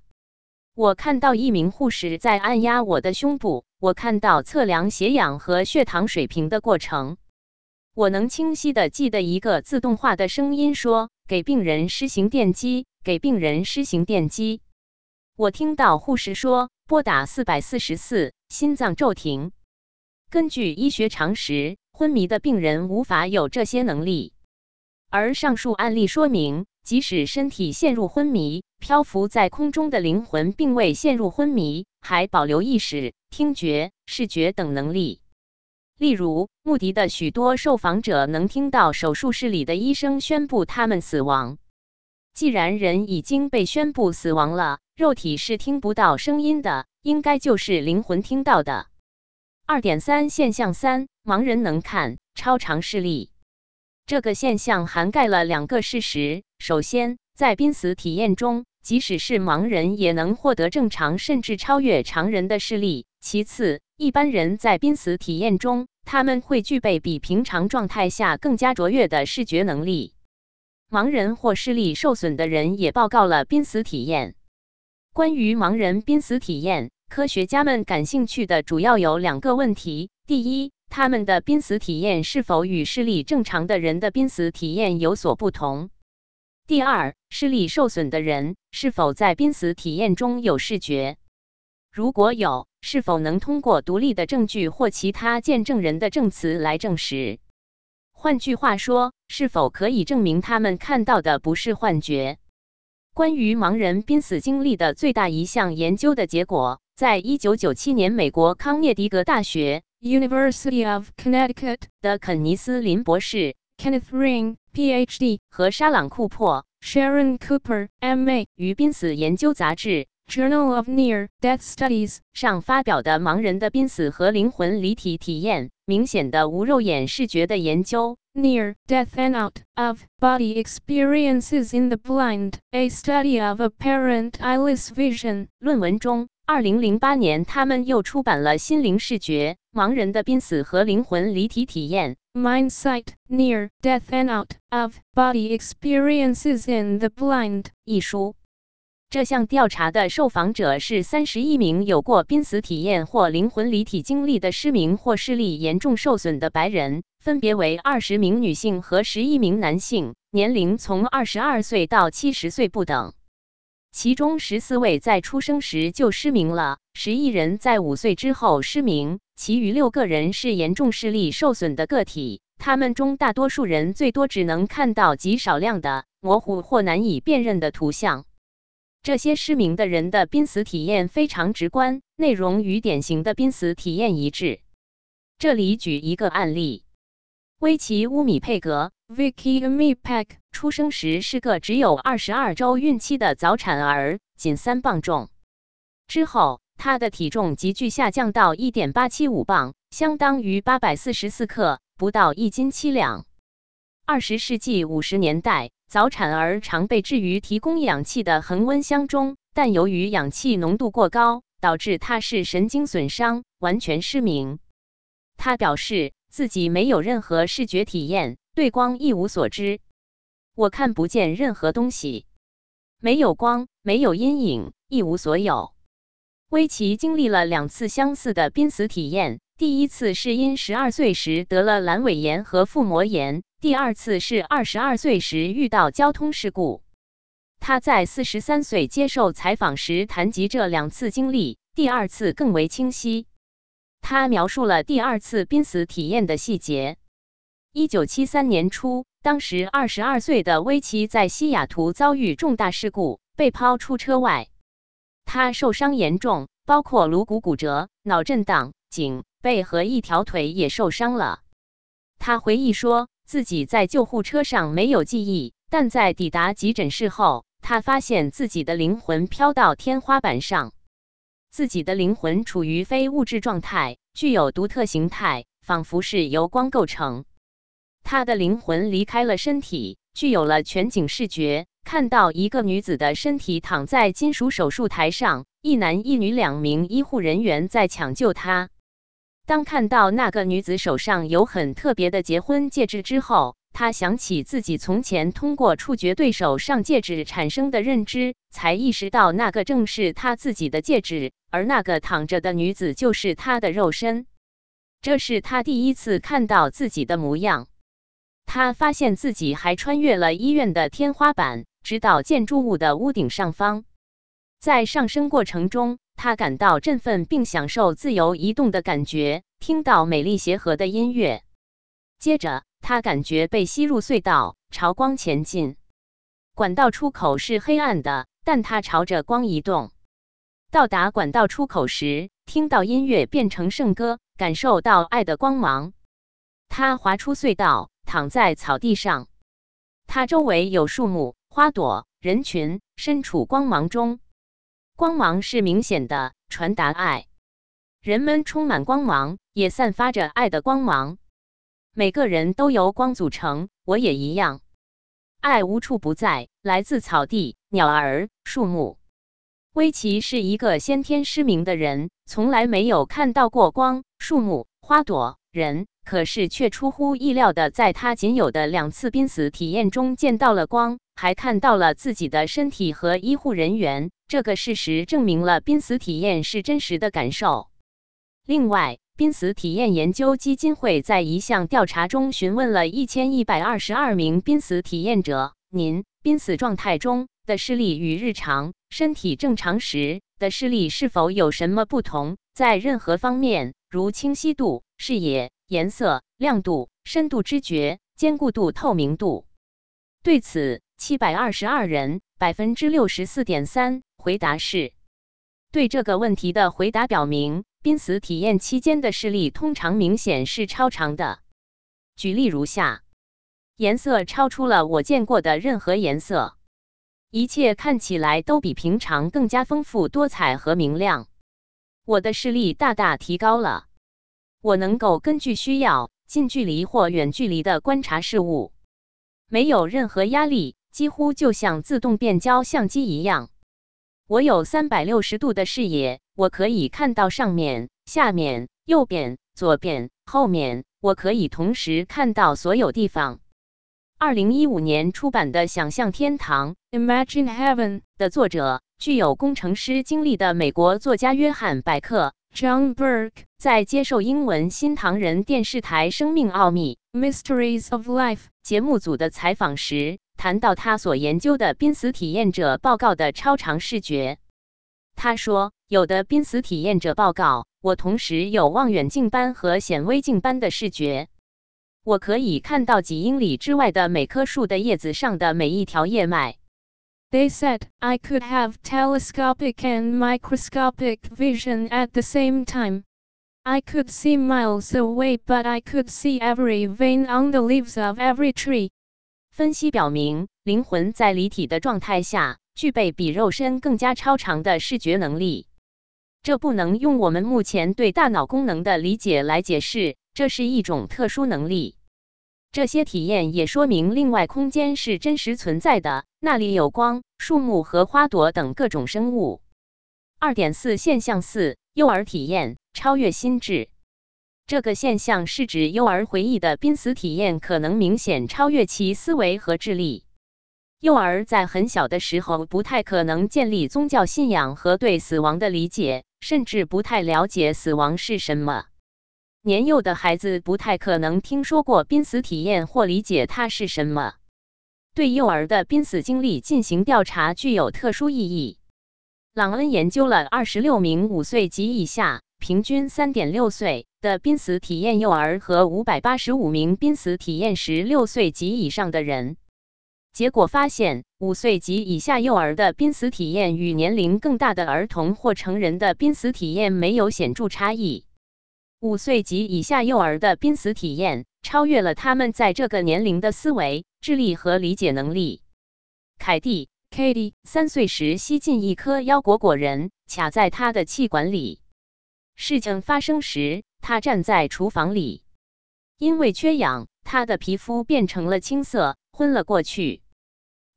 我看到一名护士在按压我的胸部。我看到测量血氧和血糖水平的过程。我能清晰地记得一个自动化的声音说。给病人施行电击，给病人施行电击。我听到护士说：“拨打四百四十四，心脏骤停。”根据医学常识，昏迷的病人无法有这些能力。而上述案例说明，即使身体陷入昏迷，漂浮在空中的灵魂并未陷入昏迷，还保留意识、听觉、视觉等能力。例如，穆迪的许多受访者能听到手术室里的医生宣布他们死亡。既然人已经被宣布死亡了，肉体是听不到声音的，应该就是灵魂听到的。二点三现象三：盲人能看超常视力。这个现象涵盖了两个事实：首先，在濒死体验中，即使是盲人也能获得正常甚至超越常人的视力；其次，一般人在濒死体验中，他们会具备比平常状态下更加卓越的视觉能力。盲人或视力受损的人也报告了濒死体验。关于盲人濒死体验，科学家们感兴趣的主要有两个问题：第一，他们的濒死体验是否与视力正常的人的濒死体验有所不同？第二，视力受损的人是否在濒死体验中有视觉？如果有，是否能通过独立的证据或其他见证人的证词来证实？换句话说，是否可以证明他们看到的不是幻觉？关于盲人濒死经历的最大一项研究的结果，在一九九七年美国康涅狄格大学
University of Connecticut
的肯尼斯林博士
Kenneth Ring PhD
和沙朗库珀
Sharon Cooper MA
于濒死研究杂志
Journal of Near Death Studies
上发表的盲人的濒死和灵魂离体体验。明显的无肉眼视觉的研究，
Near Death and Out of Body Experiences in the Blind: A Study of Apparent Eyeless Vision。
论文中，2008年他们又出版了《心灵视觉：盲人的濒死和灵魂离体体验》，
Mindsight: Near Death and Out of Body Experiences in the Blind
一书。 这项调查的受访者是三十一名有过濒死体验或灵魂离体经历的失明或视力严重受损的白人，分别为二十名女性和十一名男性，年龄从二十二岁到七十岁不等。其中十四位在出生时就失明了，十一人在五岁之后失明，其余六个人是严重视力受损的个体。他们中大多数人最多只能看到极少量的模糊或难以辨认的图像。这些失明的人的濒死体验非常直观，内容与典型的濒死体验一致。这里举一个案例：威奇·乌米佩格
（Vicky m i p e k
出生时是个只有二十二周孕期的早产儿，仅三磅重。之后，他的体重急剧下降到一点八七五磅，相当于八百四十四克，不到一斤七两。二十世纪五十年代。早产儿常被置于提供氧气的恒温箱中，但由于氧气浓度过高，导致他是神经损伤，完全失明。他表示自己没有任何视觉体验，对光一无所知。我看不见任何东西，没有光，没有阴影，一无所有。威奇经历了两次相似的濒死体验，第一次是因十二岁时得了阑尾炎和腹膜炎。第二次是二十二岁时遇到交通事故。他在四十三岁接受采访时谈及这两次经历，第二次更为清晰。他描述了第二次濒死体验的细节。一九七三年初，当时二十二岁的威奇在西雅图遭遇重大事故，被抛出车外。他受伤严重，包括颅骨骨折、脑震荡、颈背和一条腿也受伤了。他回忆说。自己在救护车上没有记忆，但在抵达急诊室后，他发现自己的灵魂飘到天花板上。自己的灵魂处于非物质状态，具有独特形态，仿佛是由光构成。他的灵魂离开了身体，具有了全景视觉，看到一个女子的身体躺在金属手术台上，一男一女两名医护人员在抢救她。当看到那个女子手上有很特别的结婚戒指之后，他想起自己从前通过触觉对手上戒指产生的认知，才意识到那个正是他自己的戒指，而那个躺着的女子就是他的肉身。这是他第一次看到自己的模样。他发现自己还穿越了医院的天花板，直到建筑物的屋顶上方。在上升过程中。他感到振奋，并享受自由移动的感觉。听到美丽协和的音乐，接着他感觉被吸入隧道，朝光前进。管道出口是黑暗的，但他朝着光移动。到达管道出口时，听到音乐变成圣歌，感受到爱的光芒。他滑出隧道，躺在草地上。他周围有树木、花朵、人群，身处光芒中。光芒是明显的，传达爱。人们充满光芒，也散发着爱的光芒。每个人都由光组成，我也一样。爱无处不在，来自草地、鸟儿、树木。威奇是一个先天失明的人，从来没有看到过光、树木、花朵、人，可是却出乎意料的在他仅有的两次濒死体验中见到了光，还看到了自己的身体和医护人员。这个事实证明了濒死体验是真实的感受。另外，濒死体验研究基金会在一项调查中询问了一千一百二十二名濒死体验者：“您濒死状态中。”的视力与日常身体正常时的视力是否有什么不同？在任何方面，如清晰度、视野、颜色、亮度、深度知觉、坚固度、透明度。对此，七百二十二人（百分之六十四点三）回答是。对这个问题的回答表明，濒死体验期间的视力通常明显是超长的。举例如下：颜色超出了我见过的任何颜色。一切看起来都比平常更加丰富多彩和明亮。我的视力大大提高了。我能够根据需要近距离或远距离的观察事物，没有任何压力，几乎就像自动变焦相机一样。我有三百六十度的视野，我可以看到上面、下面、右边、左边、后面，我可以同时看到所有地方。二零一五年出版的《想象天堂》（Imagine Heaven） 的作者，具有工程师经历的美国作家约翰·百克 （John Burke） 在接受英文新唐人电视台《生命奥秘》（Mysteries of Life） 节目组的采访时，谈到他所研究的濒死体验者报告的超长视觉。他说：“有的濒死体验者报告，我同时有望远镜般和显微镜般的视觉。”我可以看到几英里之外的每棵树的叶子上的每一条叶脉。
They said I could have telescopic and microscopic vision at the same time. I could see miles away, but I could see every vein on the leaves of every tree.
分析表明，灵魂在离体的状态下具备比肉身更加超长的视觉能力。这不能用我们目前对大脑功能的理解来解释。这是一种特殊能力。这些体验也说明另外空间是真实存在的，那里有光、树木和花朵等各种生物。二点四现象四：幼儿体验超越心智。这个现象是指幼儿回忆的濒死体验可能明显超越其思维和智力。幼儿在很小的时候不太可能建立宗教信仰和对死亡的理解，甚至不太了解死亡是什么。年幼的孩子不太可能听说过濒死体验或理解它是什么。对幼儿的濒死经历进行调查具有特殊意义。朗恩研究了二十六名五岁及以下（平均三点六岁）的濒死体验幼儿和五百八十五名濒死体验十六岁及以上的人。结果发现，五岁及以下幼儿的濒死体验与年龄更大的儿童或成人的濒死体验没有显著差异。五岁及以下幼儿的濒死体验超越了他们在这个年龄的思维、智力和理解能力。凯蒂 （Katie） 三岁时吸进一颗腰果果仁，卡在他的气管里。事情发生时，他站在厨房里，因为缺氧，他的皮肤变成了青色，昏了过去。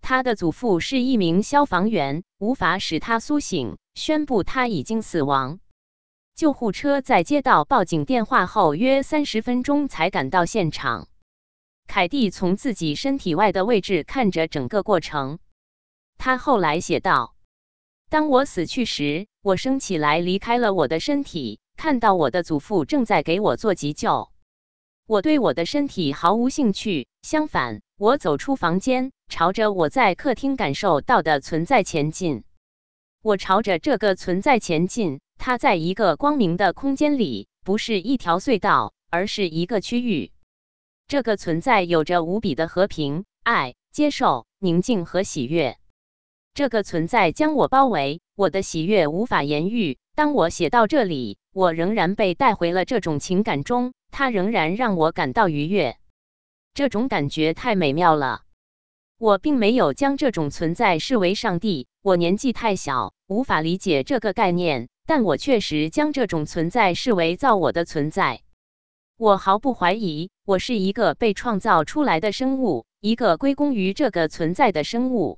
他的祖父是一名消防员，无法使他苏醒，宣布他已经死亡。救护车在接到报警电话后约三十分钟才赶到现场。凯蒂从自己身体外的位置看着整个过程。他后来写道：“当我死去时，我升起来离开了我的身体，看到我的祖父正在给我做急救。我对我的身体毫无兴趣，相反，我走出房间，朝着我在客厅感受到的存在前进。我朝着这个存在前进。”它在一个光明的空间里，不是一条隧道，而是一个区域。这个存在有着无比的和平、爱、接受、宁静和喜悦。这个存在将我包围，我的喜悦无法言喻。当我写到这里，我仍然被带回了这种情感中，它仍然让我感到愉悦。这种感觉太美妙了。我并没有将这种存在视为上帝，我年纪太小，无法理解这个概念。但我确实将这种存在视为造我的存在。我毫不怀疑，我是一个被创造出来的生物，一个归功于这个存在的生物。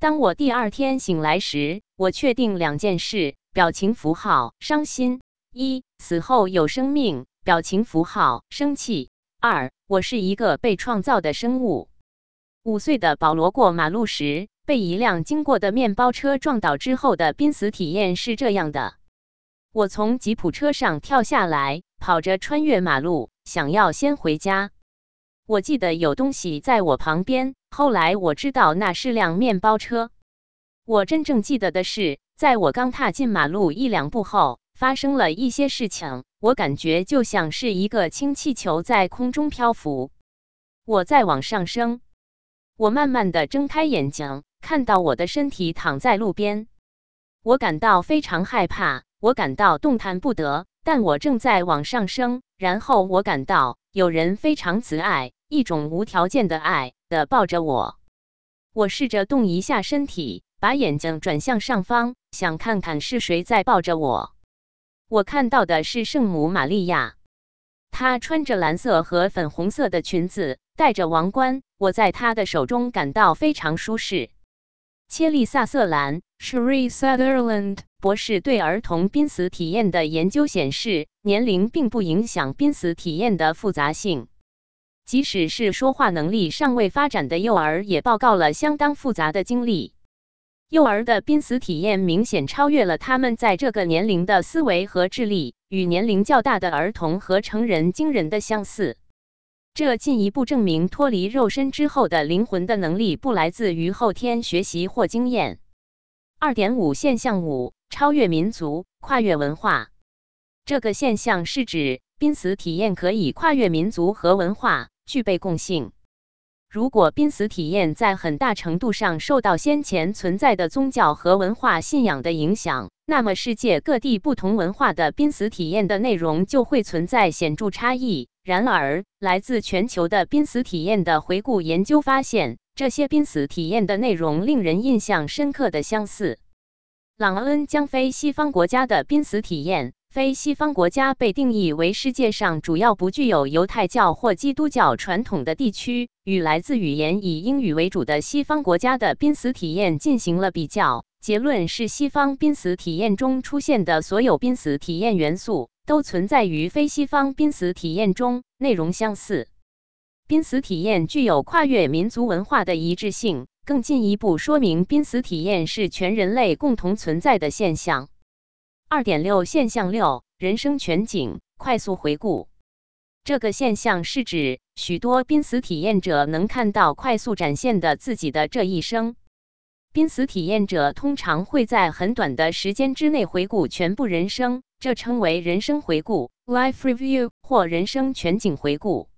当我第二天醒来时，我确定两件事：表情符号伤心，一死后有生命；表情符号生气，二我是一个被创造的生物。五岁的保罗过马路时，被一辆经过的面包车撞倒之后的濒死体验是这样的：我从吉普车上跳下来，跑着穿越马路，想要先回家。我记得有东西在我旁边，后来我知道那是辆面包车。我真正记得的是，在我刚踏进马路一两步后，发生了一些事情。我感觉就像是一个氢气球在空中漂浮，我在往上升。我慢慢的睁开眼睛，看到我的身体躺在路边。我感到非常害怕，我感到动弹不得，但我正在往上升。然后我感到有人非常慈爱，一种无条件的爱的抱着我。我试着动一下身体，把眼睛转向上方，想看看是谁在抱着我。我看到的是圣母玛利亚，她穿着蓝色和粉红色的裙子。戴着王冠，我在她的手中感到非常舒适。切利萨瑟兰
（Sherry Sutherland）
博士对儿童濒死体验的研究显示，年龄并不影响濒死体验的复杂性。即使是说话能力尚未发展的幼儿，也报告了相当复杂的经历。幼儿的濒死体验明显超越了他们在这个年龄的思维和智力，与年龄较大的儿童和成人惊人的相似。这进一步证明，脱离肉身之后的灵魂的能力不来自于后天学习或经验。二点五现象五：超越民族、跨越文化。这个现象是指濒死体验可以跨越民族和文化，具备共性。如果濒死体验在很大程度上受到先前存在的宗教和文化信仰的影响，那么世界各地不同文化的濒死体验的内容就会存在显著差异。然而，来自全球的濒死体验的回顾研究发现，这些濒死体验的内容令人印象深刻的相似。朗恩将非西方国家的濒死体验，非西方国家被定义为世界上主要不具有犹太教或基督教传统的地区，与来自语言以英语为主的西方国家的濒死体验进行了比较。结论是，西方濒死体验中出现的所有濒死体验元素。都存在于非西方濒死体验中，内容相似。濒死体验具有跨越民族文化的一致性，更进一步说明濒死体验是全人类共同存在的现象。二点六现象六：人生全景快速回顾。这个现象是指许多濒死体验者能看到快速展现的自己的这一生。濒死体验者通常会在很短的时间之内回顾全部人生。这称为人生回顾 （life review） 或人生全景回顾。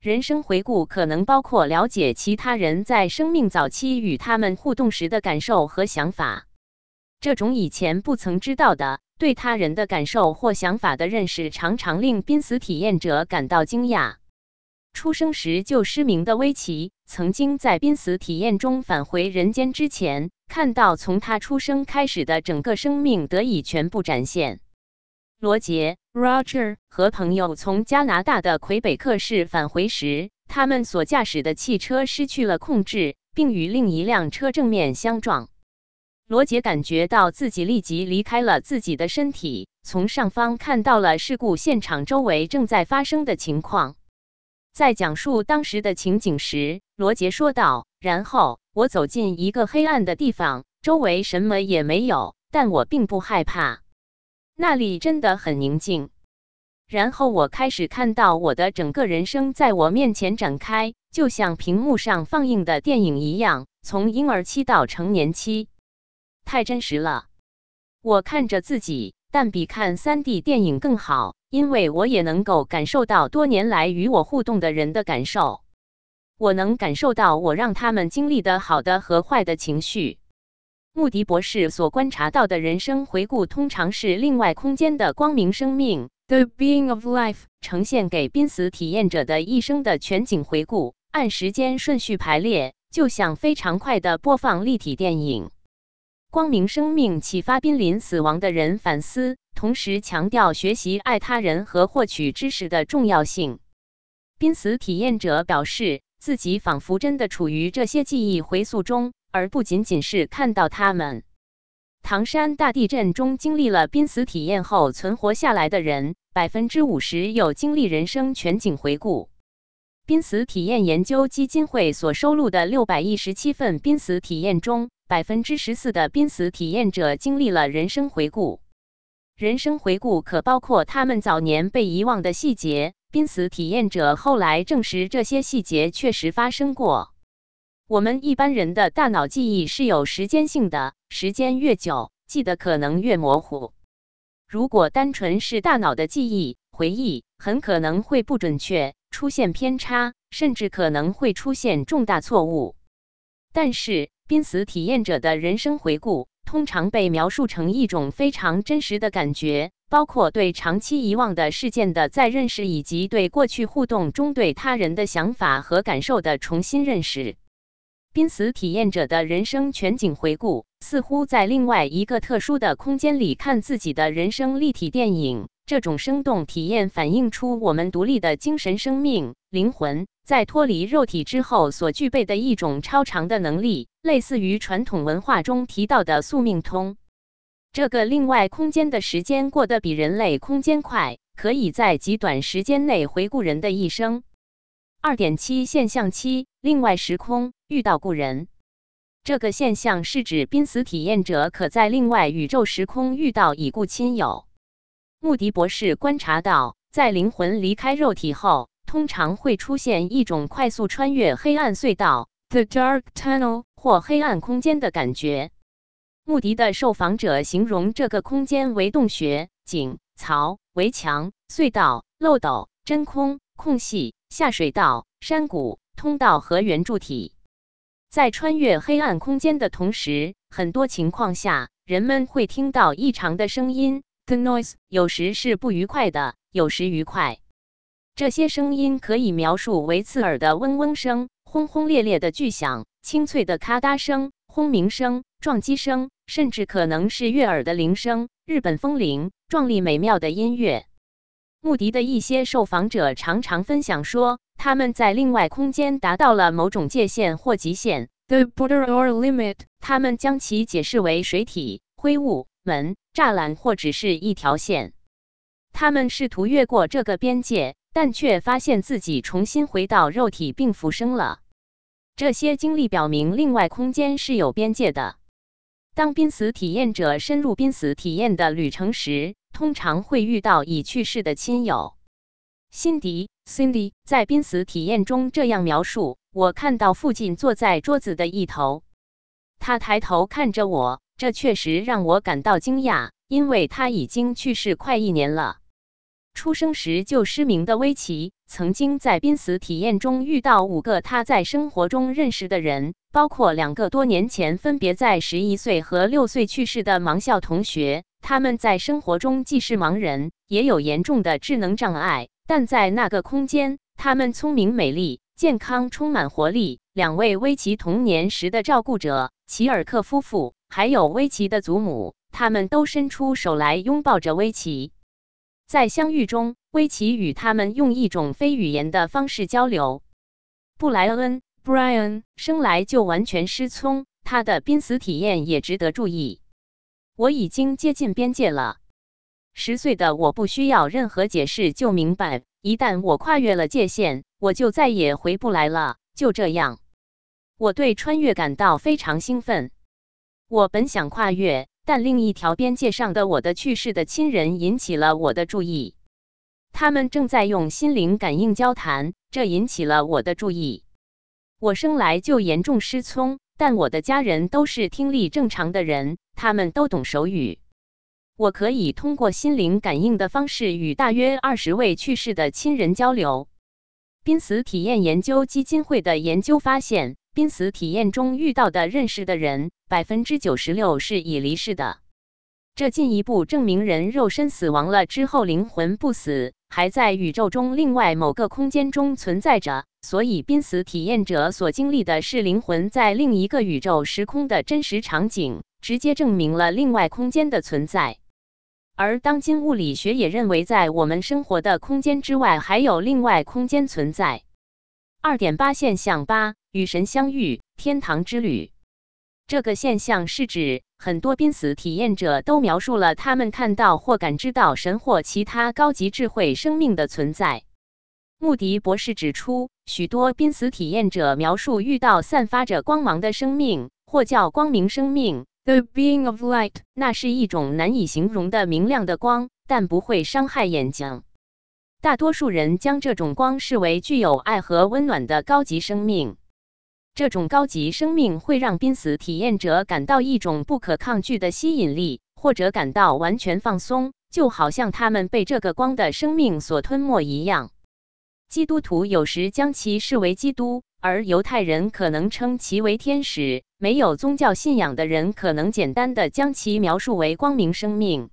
人生回顾可能包括了解其他人在生命早期与他们互动时的感受和想法。这种以前不曾知道的对他人的感受或想法的认识，常常令濒死体验者感到惊讶。出生时就失明的威奇，曾经在濒死体验中返回人间之前，看到从他出生开始的整个生命得以全部展现。罗杰
（Roger）
和朋友从加拿大的魁北克市返回时，他们所驾驶的汽车失去了控制，并与另一辆车正面相撞。罗杰感觉到自己立即离开了自己的身体，从上方看到了事故现场周围正在发生的情况。在讲述当时的情景时，罗杰说道：“然后我走进一个黑暗的地方，周围什么也没有，但我并不害怕。”那里真的很宁静。然后我开始看到我的整个人生在我面前展开，就像屏幕上放映的电影一样，从婴儿期到成年期，太真实了。我看着自己，但比看 3D 电影更好，因为我也能够感受到多年来与我互动的人的感受。我能感受到我让他们经历的好的和坏的情绪。穆迪博士所观察到的人生回顾，通常是另外空间的光明生命
（The Being of Life）
呈现给濒死体验者的一生的全景回顾，按时间顺序排列，就像非常快的播放立体电影。光明生命启发濒临死亡的人反思，同时强调学习爱他人和获取知识的重要性。濒死体验者表示，自己仿佛真的处于这些记忆回溯中，而不仅仅是看到他们。唐山大地震中经历了濒死体验后存活下来的人，百分之五十有经历人生全景回顾。濒死体验研究基金会所收录的六百一十七份濒死体验中，百分之十四的濒死体验者经历了人生回顾。人生回顾可包括他们早年被遗忘的细节。濒死体验者后来证实，这些细节确实发生过。我们一般人的大脑记忆是有时间性的，时间越久，记得可能越模糊。如果单纯是大脑的记忆回忆，很可能会不准确，出现偏差，甚至可能会出现重大错误。但是，濒死体验者的人生回顾通常被描述成一种非常真实的感觉，包括对长期遗忘的事件的再认识，以及对过去互动中对他人的想法和感受的重新认识。濒死体验者的人生全景回顾，似乎在另外一个特殊的空间里看自己的人生立体电影。这种生动体验反映出我们独立的精神生命灵魂。在脱离肉体之后所具备的一种超常的能力，类似于传统文化中提到的宿命通。这个另外空间的时间过得比人类空间快，可以在极短时间内回顾人的一生。二点七现象七：另外时空遇到故人。这个现象是指濒死体验者可在另外宇宙时空遇到已故亲友。穆迪博士观察到，在灵魂离开肉体后。通常会出现一种快速穿越黑暗隧道 （the dark tunnel） 或黑暗空间的感觉。穆迪的受访者形容这个空间为洞穴、井、槽、围墙、隧道、漏斗、真空、空隙、下水道、山谷、通道和圆柱体。在穿越黑暗空间的同时，很多情况下人们会听到异常的声音 （the noise），有时是不愉快的，有时愉快。这些声音可以描述为刺耳的嗡嗡声、轰轰烈烈的巨响、清脆的咔嗒声、轰鸣声、撞击声，甚至可能是悦耳的铃声、日本风铃、壮丽美妙的音乐。穆迪的一些受访者常常分享说，他们在另外空间达到了某种界限或极限 （the border or limit），他们将其解释为水体、灰雾、门、栅栏或只是一条线。他们试图越过这个边界。但却发现自己重新回到肉体并复生了。这些经历表明，另外空间是有边界的。当濒死体验者深入濒死体验的旅程时，通常会遇到已去世的亲友。辛迪 （Cindy） 在濒死体验中这样描述：“我看到父亲坐在桌子的一头，他抬头看着我，这确实让我感到惊讶，因为他已经去世快一年了。”出生时就失明的威奇，曾经在濒死体验中遇到五个他在生活中认识的人，包括两个多年前分别在十一岁和六岁去世的盲校同学。他们在生活中既是盲人，也有严重的智能障碍，但在那个空间，他们聪明、美丽、健康、充满活力。两位威奇童年时的照顾者齐尔克夫妇，还有威奇的祖母，他们都伸出手来拥抱着威奇。在相遇中，威奇与他们用一种非语言的方式交流。布莱恩 （Brian） 生来就完全失聪，他的濒死体验也值得注意。我已经接近边界了。十岁的我不需要任何解释就明白，一旦我跨越了界限，我就再也回不来了。就这样，我对穿越感到非常兴奋。我本想跨越。但另一条边界上的我的去世的亲人引起了我的注意，他们正在用心灵感应交谈，这引起了我的注意。我生来就严重失聪，但我的家人都是听力正常的人，他们都懂手语。我可以通过心灵感应的方式与大约二十位去世的亲人交流。濒死体验研究基金会的研究发现。濒死体验中遇到的认识的人，百分之九十六是已离世的。这进一步证明，人肉身死亡了之后，灵魂不死，还在宇宙中另外某个空间中存在着，所以濒死体验者所经历的是灵魂在另一个宇宙时空的真实场景，直接证明了另外空间的存在。而当今物理学也认为，在我们生活的空间之外，还有另外空间存在。二点八现象八：与神相遇，天堂之旅。这个现象是指很多濒死体验者都描述了他们看到或感知到神或其他高级智慧生命的存在。穆迪博士指出，许多濒死体验者描述遇到散发着光芒的生命，或叫光明生命。
The being of light，
那是一种难以形容的明亮的光，但不会伤害眼睛。大多数人将这种光视为具有爱和温暖的高级生命。这种高级生命会让濒死体验者感到一种不可抗拒的吸引力，或者感到完全放松，就好像他们被这个光的生命所吞没一样。基督徒有时将其视为基督。而犹太人可能称其为天使，没有宗教信仰的人可能简单的将其描述为光明生命。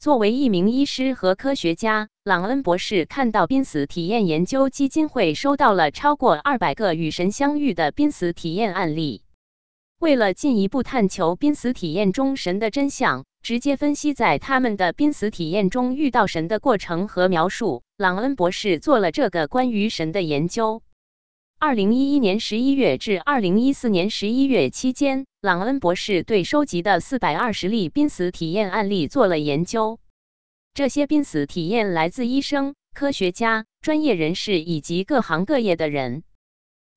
作为一名医师和科学家，朗恩博士看到濒死体验研究基金会收到了超过二百个与神相遇的濒死体验案例。为了进一步探求濒死体验中神的真相，直接分析在他们的濒死体验中遇到神的过程和描述，朗恩博士做了这个关于神的研究。二零一一年十一月至二零一四年十一月期间，朗恩博士对收集的四百二十例濒死体验案例做了研究。这些濒死体验来自医生、科学家、专业人士以及各行各业的人。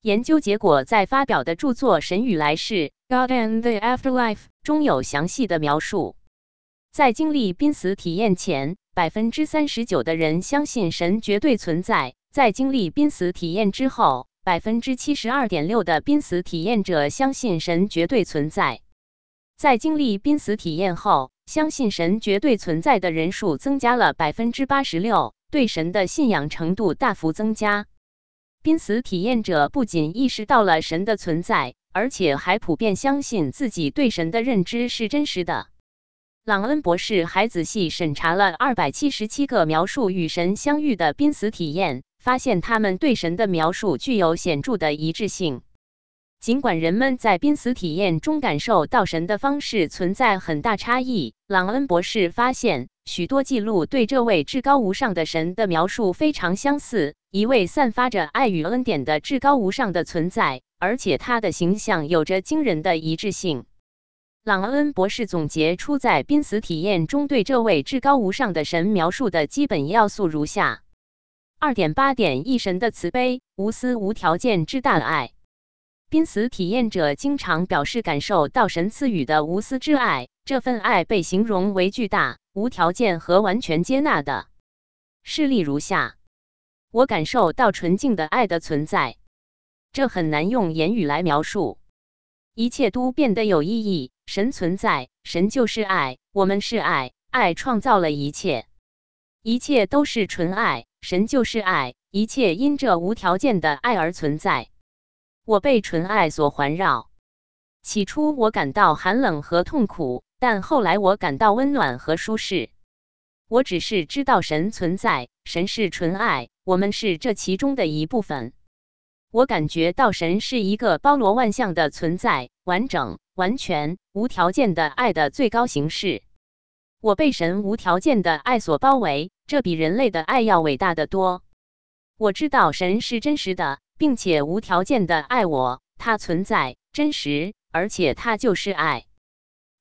研究结果在发表的著作《神与来世》
（God and the Afterlife）
中有详细的描述。在经历濒死体验前，百分之三十九的人相信神绝对存在；在经历濒死体验之后，百分之七十二点六的濒死体验者相信神绝对存在。在经历濒死体验后，相信神绝对存在的人数增加了百分之八十六，对神的信仰程度大幅增加。濒死体验者不仅意识到了神的存在，而且还普遍相信自己对神的认知是真实的。朗恩博士还仔细审查了二百七十七个描述与神相遇的濒死体验。发现他们对神的描述具有显著的一致性，尽管人们在濒死体验中感受到神的方式存在很大差异。朗恩博士发现，许多记录对这位至高无上的神的描述非常相似，一位散发着爱与恩典的至高无上的存在，而且他的形象有着惊人的一致性。朗恩博士总结出在濒死体验中对这位至高无上的神描述的基本要素如下。二点八点一神的慈悲、无私、无条件之大爱。濒死体验者经常表示感受到神赐予的无私之爱，这份爱被形容为巨大、无条件和完全接纳的。事例如下：我感受到纯净的爱的存在，这很难用言语来描述。一切都变得有意义。神存在，神就是爱，我们是爱，爱创造了一切，一切都是纯爱。神就是爱，一切因这无条件的爱而存在。我被纯爱所环绕。起初我感到寒冷和痛苦，但后来我感到温暖和舒适。我只是知道神存在，神是纯爱，我们是这其中的一部分。我感觉到神是一个包罗万象的存在，完整、完全、无条件的爱的最高形式。我被神无条件的爱所包围。这比人类的爱要伟大的多。我知道神是真实的，并且无条件的爱我，它存在、真实，而且它就是爱。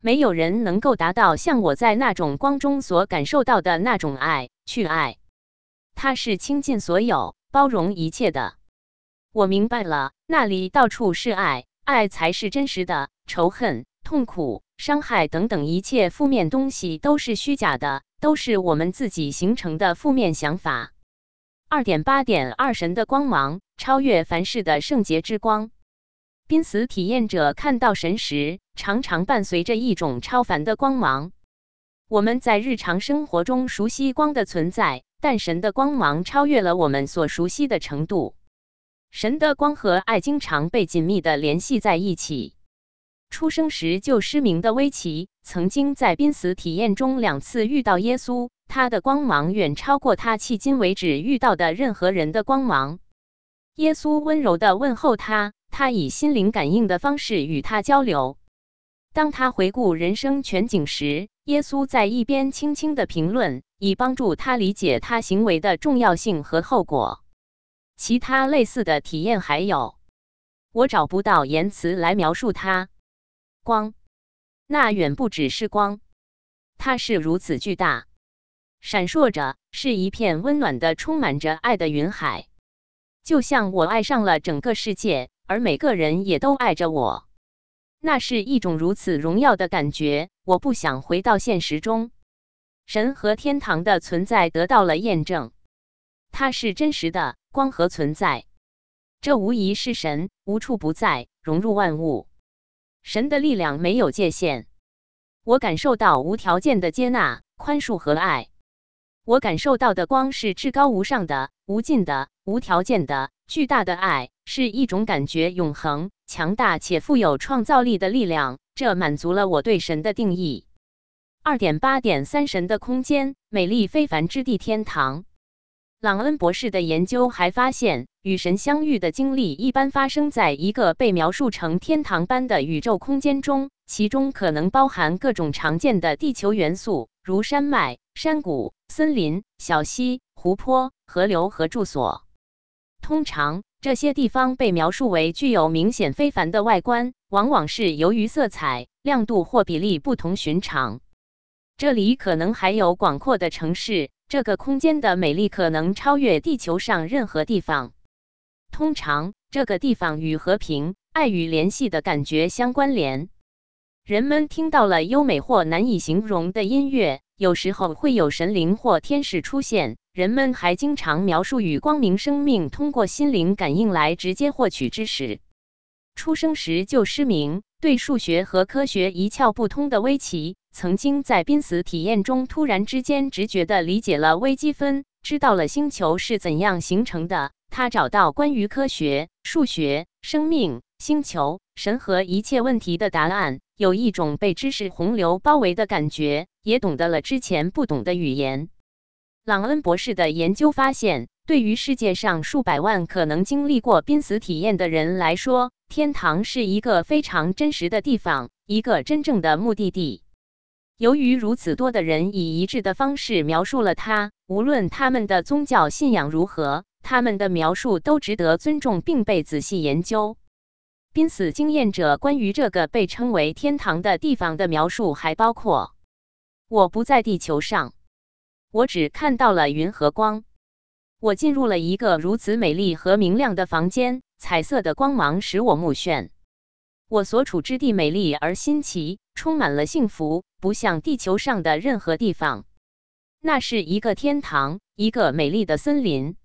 没有人能够达到像我在那种光中所感受到的那种爱，去爱。它是倾尽所有、包容一切的。我明白了，那里到处是爱，爱才是真实的。仇恨、痛苦、伤害等等一切负面东西都是虚假的。都是我们自己形成的负面想法。二点八点二神的光芒超越凡世的圣洁之光。濒死体验者看到神时，常常伴随着一种超凡的光芒。我们在日常生活中熟悉光的存在，但神的光芒超越了我们所熟悉的程度。神的光和爱经常被紧密的联系在一起。出生时就失明的威奇，曾经在濒死体验中两次遇到耶稣，他的光芒远超过他迄今为止遇到的任何人的光芒。耶稣温柔地问候他，他以心灵感应的方式与他交流。当他回顾人生全景时，耶稣在一边轻轻地评论，以帮助他理解他行为的重要性和后果。其他类似的体验还有，我找不到言辞来描述它。光，那远不只是光，它是如此巨大，闪烁着，是一片温暖的、充满着爱的云海，就像我爱上了整个世界，而每个人也都爱着我。那是一种如此荣耀的感觉，我不想回到现实中。神和天堂的存在得到了验证，它是真实的光和存在，这无疑是神无处不在，融入万物。神的力量没有界限，我感受到无条件的接纳、宽恕和爱。我感受到的光是至高无上的、无尽的、无条件的、巨大的爱，是一种感觉永恒、强大且富有创造力的力量。这满足了我对神的定义。二点八点三神的空间，美丽非凡之地——天堂。朗恩博士的研究还发现，与神相遇的经历一般发生在一个被描述成天堂般的宇宙空间中，其中可能包含各种常见的地球元素，如山脉、山谷、森林、小溪、湖泊、河流和住所。通常，这些地方被描述为具有明显非凡的外观，往往是由于色彩、亮度或比例不同寻常。这里可能还有广阔的城市。这个空间的美丽可能超越地球上任何地方。通常，这个地方与和平、爱与联系的感觉相关联。人们听到了优美或难以形容的音乐，有时候会有神灵或天使出现。人们还经常描述与光明生命通过心灵感应来直接获取知识。出生时就失明，对数学和科学一窍不通的威奇。曾经在濒死体验中突然之间直觉地理解了微积分，知道了星球是怎样形成的。他找到关于科学、数学、生命、星球、神和一切问题的答案，有一种被知识洪流包围的感觉，也懂得了之前不懂的语言。朗恩博士的研究发现，对于世界上数百万可能经历过濒死体验的人来说，天堂是一个非常真实的地方，一个真正的目的地。由于如此多的人以一致的方式描述了它，无论他们的宗教信仰如何，他们的描述都值得尊重并被仔细研究。濒死经验者关于这个被称为天堂的地方的描述还包括：我不在地球上，我只看到了云和光。我进入了一个如此美丽和明亮的房间，彩色的光芒使我目眩。我所处之地美丽而新奇，充满了幸福。不像地球上的任何地方，那是一个天堂，一个美丽的森林。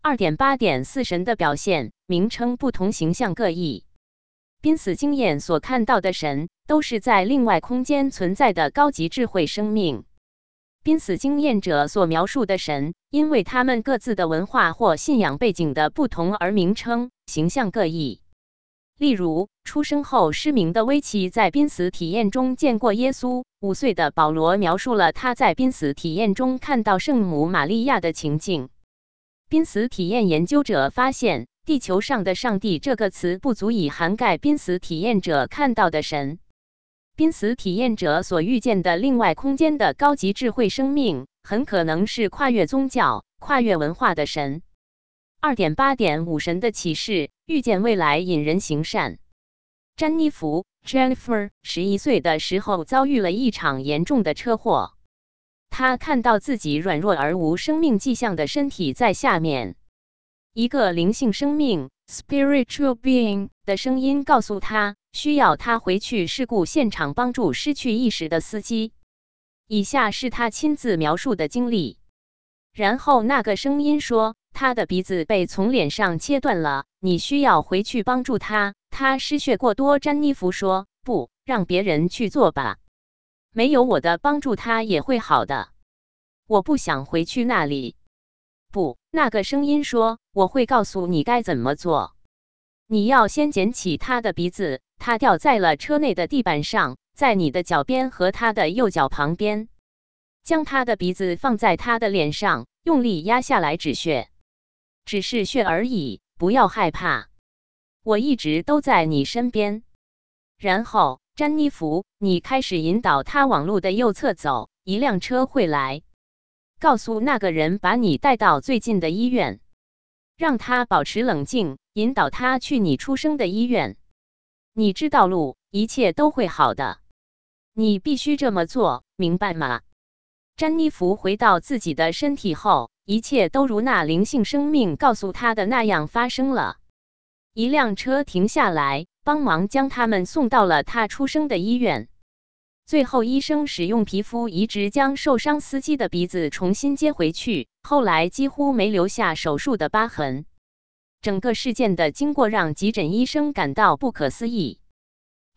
二点八点四神的表现名称不同，形象各异。濒死经验所看到的神都是在另外空间存在的高级智慧生命。濒死经验者所描述的神，因为他们各自的文化或信仰背景的不同而名称形象各异。例如，出生后失明的威奇在濒死体验中见过耶稣。五岁的保罗描述了他在濒死体验中看到圣母玛利亚的情境。濒死体验研究者发现，“地球上的上帝”这个词不足以涵盖濒死体验者看到的神。濒死体验者所遇见的另外空间的高级智慧生命，很可能是跨越宗教、跨越文化的神。二点八点五神的启示。遇见未来引人行善。詹妮弗 （Jennifer） 十一岁的时候遭遇了一场严重的车祸，她看到自己软弱而无生命迹象的身体在下面。一个灵性生命 （spiritual being） 的声音告诉她，需要她回去事故现场帮助失去意识的司机。以下是她亲自描述的经历。然后那个声音说。他的鼻子被从脸上切断了，你需要回去帮助他。他失血过多。詹妮弗说：“不，让别人去做吧，没有我的帮助，他也会好的。”我不想回去那里。不，那个声音说：“我会告诉你该怎么做。你要先捡起他的鼻子，他掉在了车内的地板上，在你的脚边和他的右脚旁边。将他的鼻子放在他的脸上，用力压下来止血，只是血而已，不要害怕。我一直都在你身边。然后，詹妮弗，你开始引导他往路的右侧走，一辆车会来。告诉那个人把你带到最近的医院，让他保持冷静，引导他去你出生的医院。你知道路，一切都会好的。你必须这么做，明白吗？詹妮弗回到自己的身体后，一切都如那灵性生命告诉他的那样发生了。一辆车停下来，帮忙将他们送到了他出生的医院。最后，医生使用皮肤移植将受伤司机的鼻子重新接回去，后来几乎没留下手术的疤痕。整个事件的经过让急诊医生感到不可思议。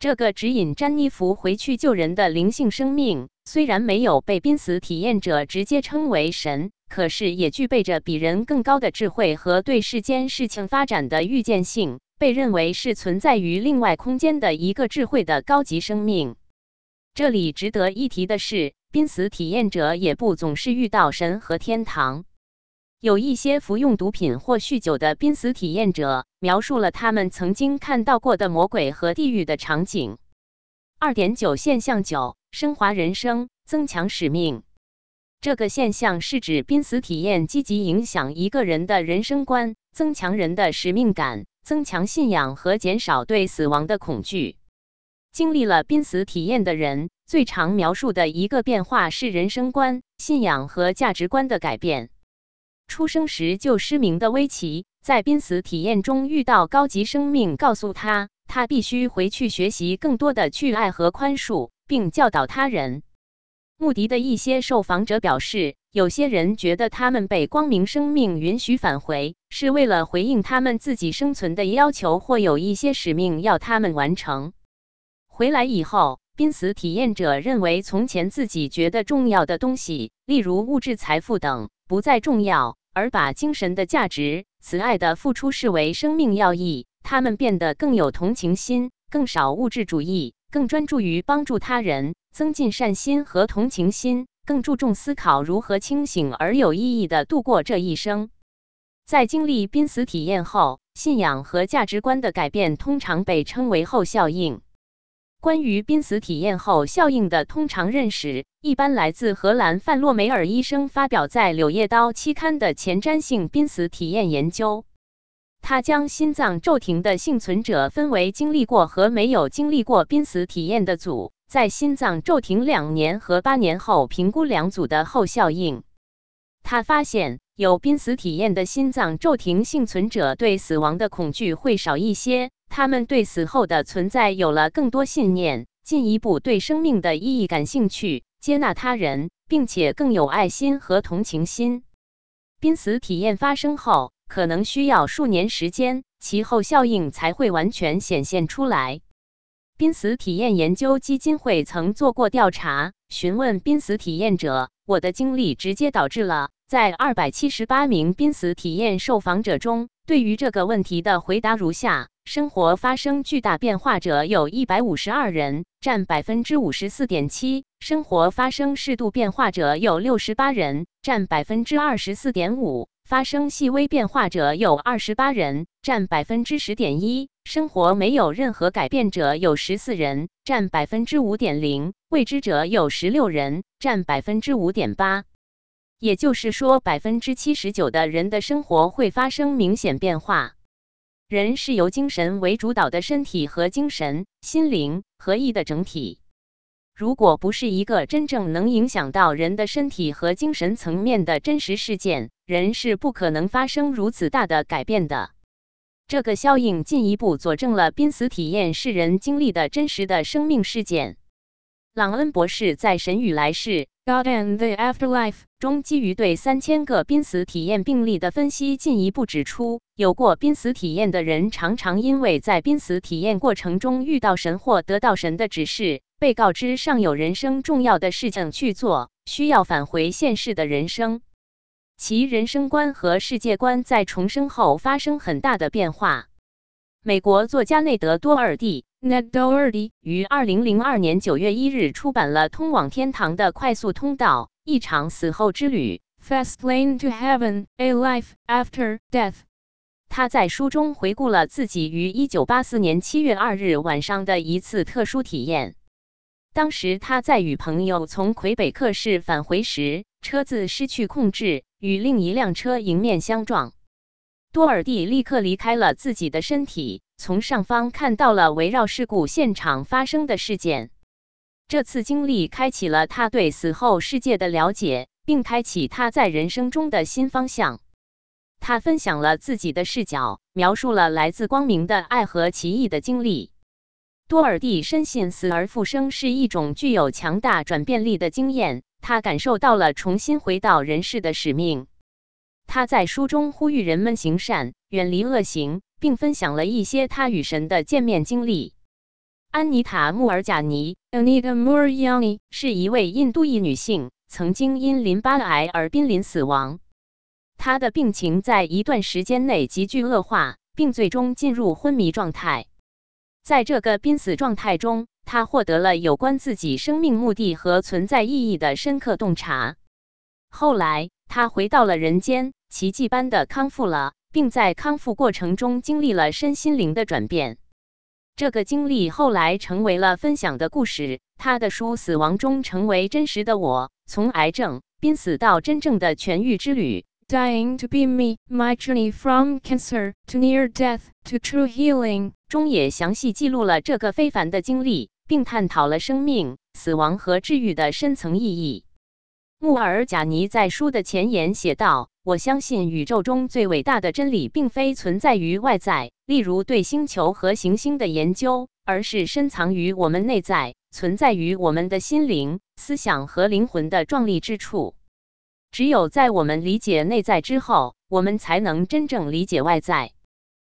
这个指引詹妮弗回去救人的灵性生命，虽然没有被濒死体验者直接称为神，可是也具备着比人更高的智慧和对世间事情发展的预见性，被认为是存在于另外空间的一个智慧的高级生命。这里值得一提的是，濒死体验者也不总是遇到神和天堂。有一些服用毒品或酗酒的濒死体验者描述了他们曾经看到过的魔鬼和地狱的场景。二点九现象九：升华人生，增强使命。这个现象是指濒死体验积极影响一个人的人生观，增强人的使命感，增强信仰和减少对死亡的恐惧。经历了濒死体验的人最常描述的一个变化是人生观、信仰和价值观的改变。出生时就失明的威奇，在濒死体验中遇到高级生命，告诉他他必须回去学习更多的去爱和宽恕，并教导他人。穆迪的一些受访者表示，有些人觉得他们被光明生命允许返回，是为了回应他们自己生存的要求，或有一些使命要他们完成。回来以后，濒死体验者认为从前自己觉得重要的东西，例如物质财富等，不再重要。而把精神的价值、慈爱的付出视为生命要义，他们变得更有同情心，更少物质主义，更专注于帮助他人，增进善心和同情心，更注重思考如何清醒而有意义的度过这一生。在经历濒死体验后，信仰和价值观的改变通常被称为后效应。关于濒死体验后效应的通常认识，一般来自荷兰范洛梅尔医生发表在《柳叶刀》期刊的前瞻性濒死体验研究。他将心脏骤停的幸存者分为经历过和没有经历过濒死体验的组，在心脏骤停两年和八年后评估两组的后效应。他发现，有濒死体验的心脏骤停幸存者对死亡的恐惧会少一些。他们对死后的存在有了更多信念，进一步对生命的意义感兴趣，接纳他人，并且更有爱心和同情心。濒死体验发生后，可能需要数年时间，其后效应才会完全显现出来。濒死体验研究基金会曾做过调查，询问濒死体验者：“我的经历直接导致了。”在二百七十八名濒死体验受访者中，对于这个问题的回答如下。生活发生巨大变化者有一百五十二人，占百分之五十四点七；生活发生适度变化者有六十八人，占百分之二十四点五；发生细微变化者有二十八人，占百分之十点一；生活没有任何改变者有十四人，占百分之五点零；未知者有十六人，占百分之五点八。也就是说，百分之七十九的人的生活会发生明显变化。人是由精神为主导的身体和精神、心灵合一的整体。如果不是一个真正能影响到人的身体和精神层面的真实事件，人是不可能发生如此大的改变的。这个效应进一步佐证了濒死体验是人经历的真实的生命事件。朗恩博士在《神与来世》。
God and the Afterlife
中，基于对三千个濒死体验病例的分析，进一步指出，有过濒死体验的人常常因为在濒死体验过程中遇到神或得到神的指示，被告知尚有人生重要的事情去做，需要返回现世的人生，其人生观和世界观在重生后发生很大的变化。美国作家内德·多尔蒂。
Ned Doherty
于二零零二年九月一日出版了《通往天堂的快速通道：一场死后之旅》。
Fast Lane to Heaven: A Life After Death。
他在书中回顾了自己于一九八四年七月二日晚上的一次特殊体验。当时他在与朋友从魁北克市返回时，车子失去控制，与另一辆车迎面相撞。多尔蒂立刻离开了自己的身体，从上方看到了围绕事故现场发生的事件。这次经历开启了他对死后世界的了解，并开启他在人生中的新方向。他分享了自己的视角，描述了来自光明的爱和奇异的经历。多尔蒂深信死而复生是一种具有强大转变力的经验，他感受到了重新回到人世的使命。他在书中呼吁人们行善，远离恶行，并分享了一些他与神的见面经历。安妮塔·穆尔贾尼
（Anita Muriani）
是一位印度裔女性，曾经因淋巴癌而濒临死亡。他的病情在一段时间内急剧恶化，并最终进入昏迷状态。在这个濒死状态中，他获得了有关自己生命目的和存在意义的深刻洞察。后来，他回到了人间，奇迹般的康复了，并在康复过程中经历了身心灵的转变。这个经历后来成为了分享的故事。他的书《死亡中成为真实的我：从癌症、濒死到真正的痊愈之旅》。
Dying to be me, my journey from cancer to near death to true healing
中也详细记录了这个非凡的经历，并探讨了生命、死亡和治愈的深层意义。穆尔贾尼在书的前言写道：“我相信宇宙中最伟大的真理并非存在于外在，例如对星球和行星的研究，而是深藏于我们内在，存在于我们的心灵、思想和灵魂的壮丽之处。”只有在我们理解内在之后，我们才能真正理解外在。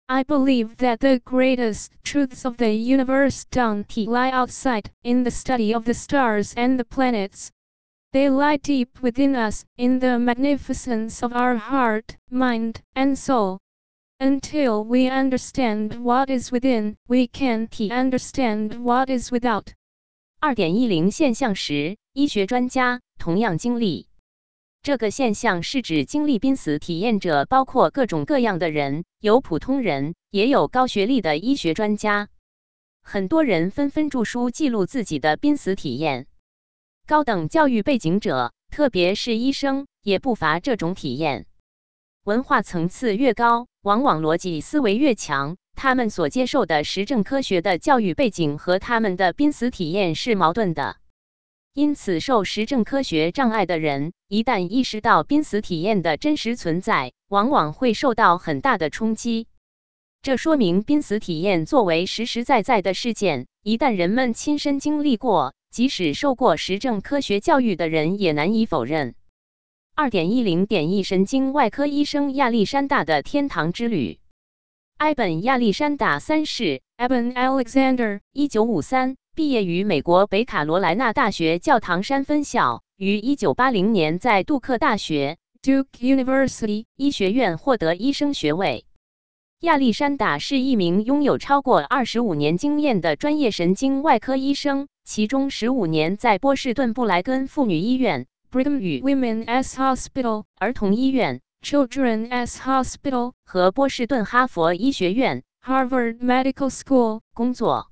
I believe that the greatest truths of the universe don't lie outside in the study of the stars and the planets. They lie deep within us, in the magnificence of our heart, mind, and soul. Until we understand what is within, we can't understand what is without.
二点一零现象时，医学专家同样经历。这个现象是指经历濒死体验者包括各种各样的人，有普通人，也有高学历的医学专家。很多人纷纷著书记录自己的濒死体验。高等教育背景者，特别是医生，也不乏这种体验。文化层次越高，往往逻辑思维越强，他们所接受的实证科学的教育背景和他们的濒死体验是矛盾的。因此，受实证科学障碍的人，一旦意识到濒死体验的真实存在，往往会受到很大的冲击。这说明濒死体验作为实实在在的事件，一旦人们亲身经历过，即使受过实证科学教育的人也难以否认。二点一零点一神经外科医生亚历山大的天堂之旅。埃本亚历山大三世
（Eben Alexander），
一九五三。毕业于美国北卡罗来纳大学教堂山分校，于1980年在杜克大学
（Duke University）
医学院获得医生学位。亚历山大是一名拥有超过25年经验的专业神经外科医生，其中15年在波士顿布莱根妇女医院 （Brigham
Women's Hospital）、
儿童医院
（Children's Hospital）
和波士顿哈佛医学院
（Harvard Medical School）
工作。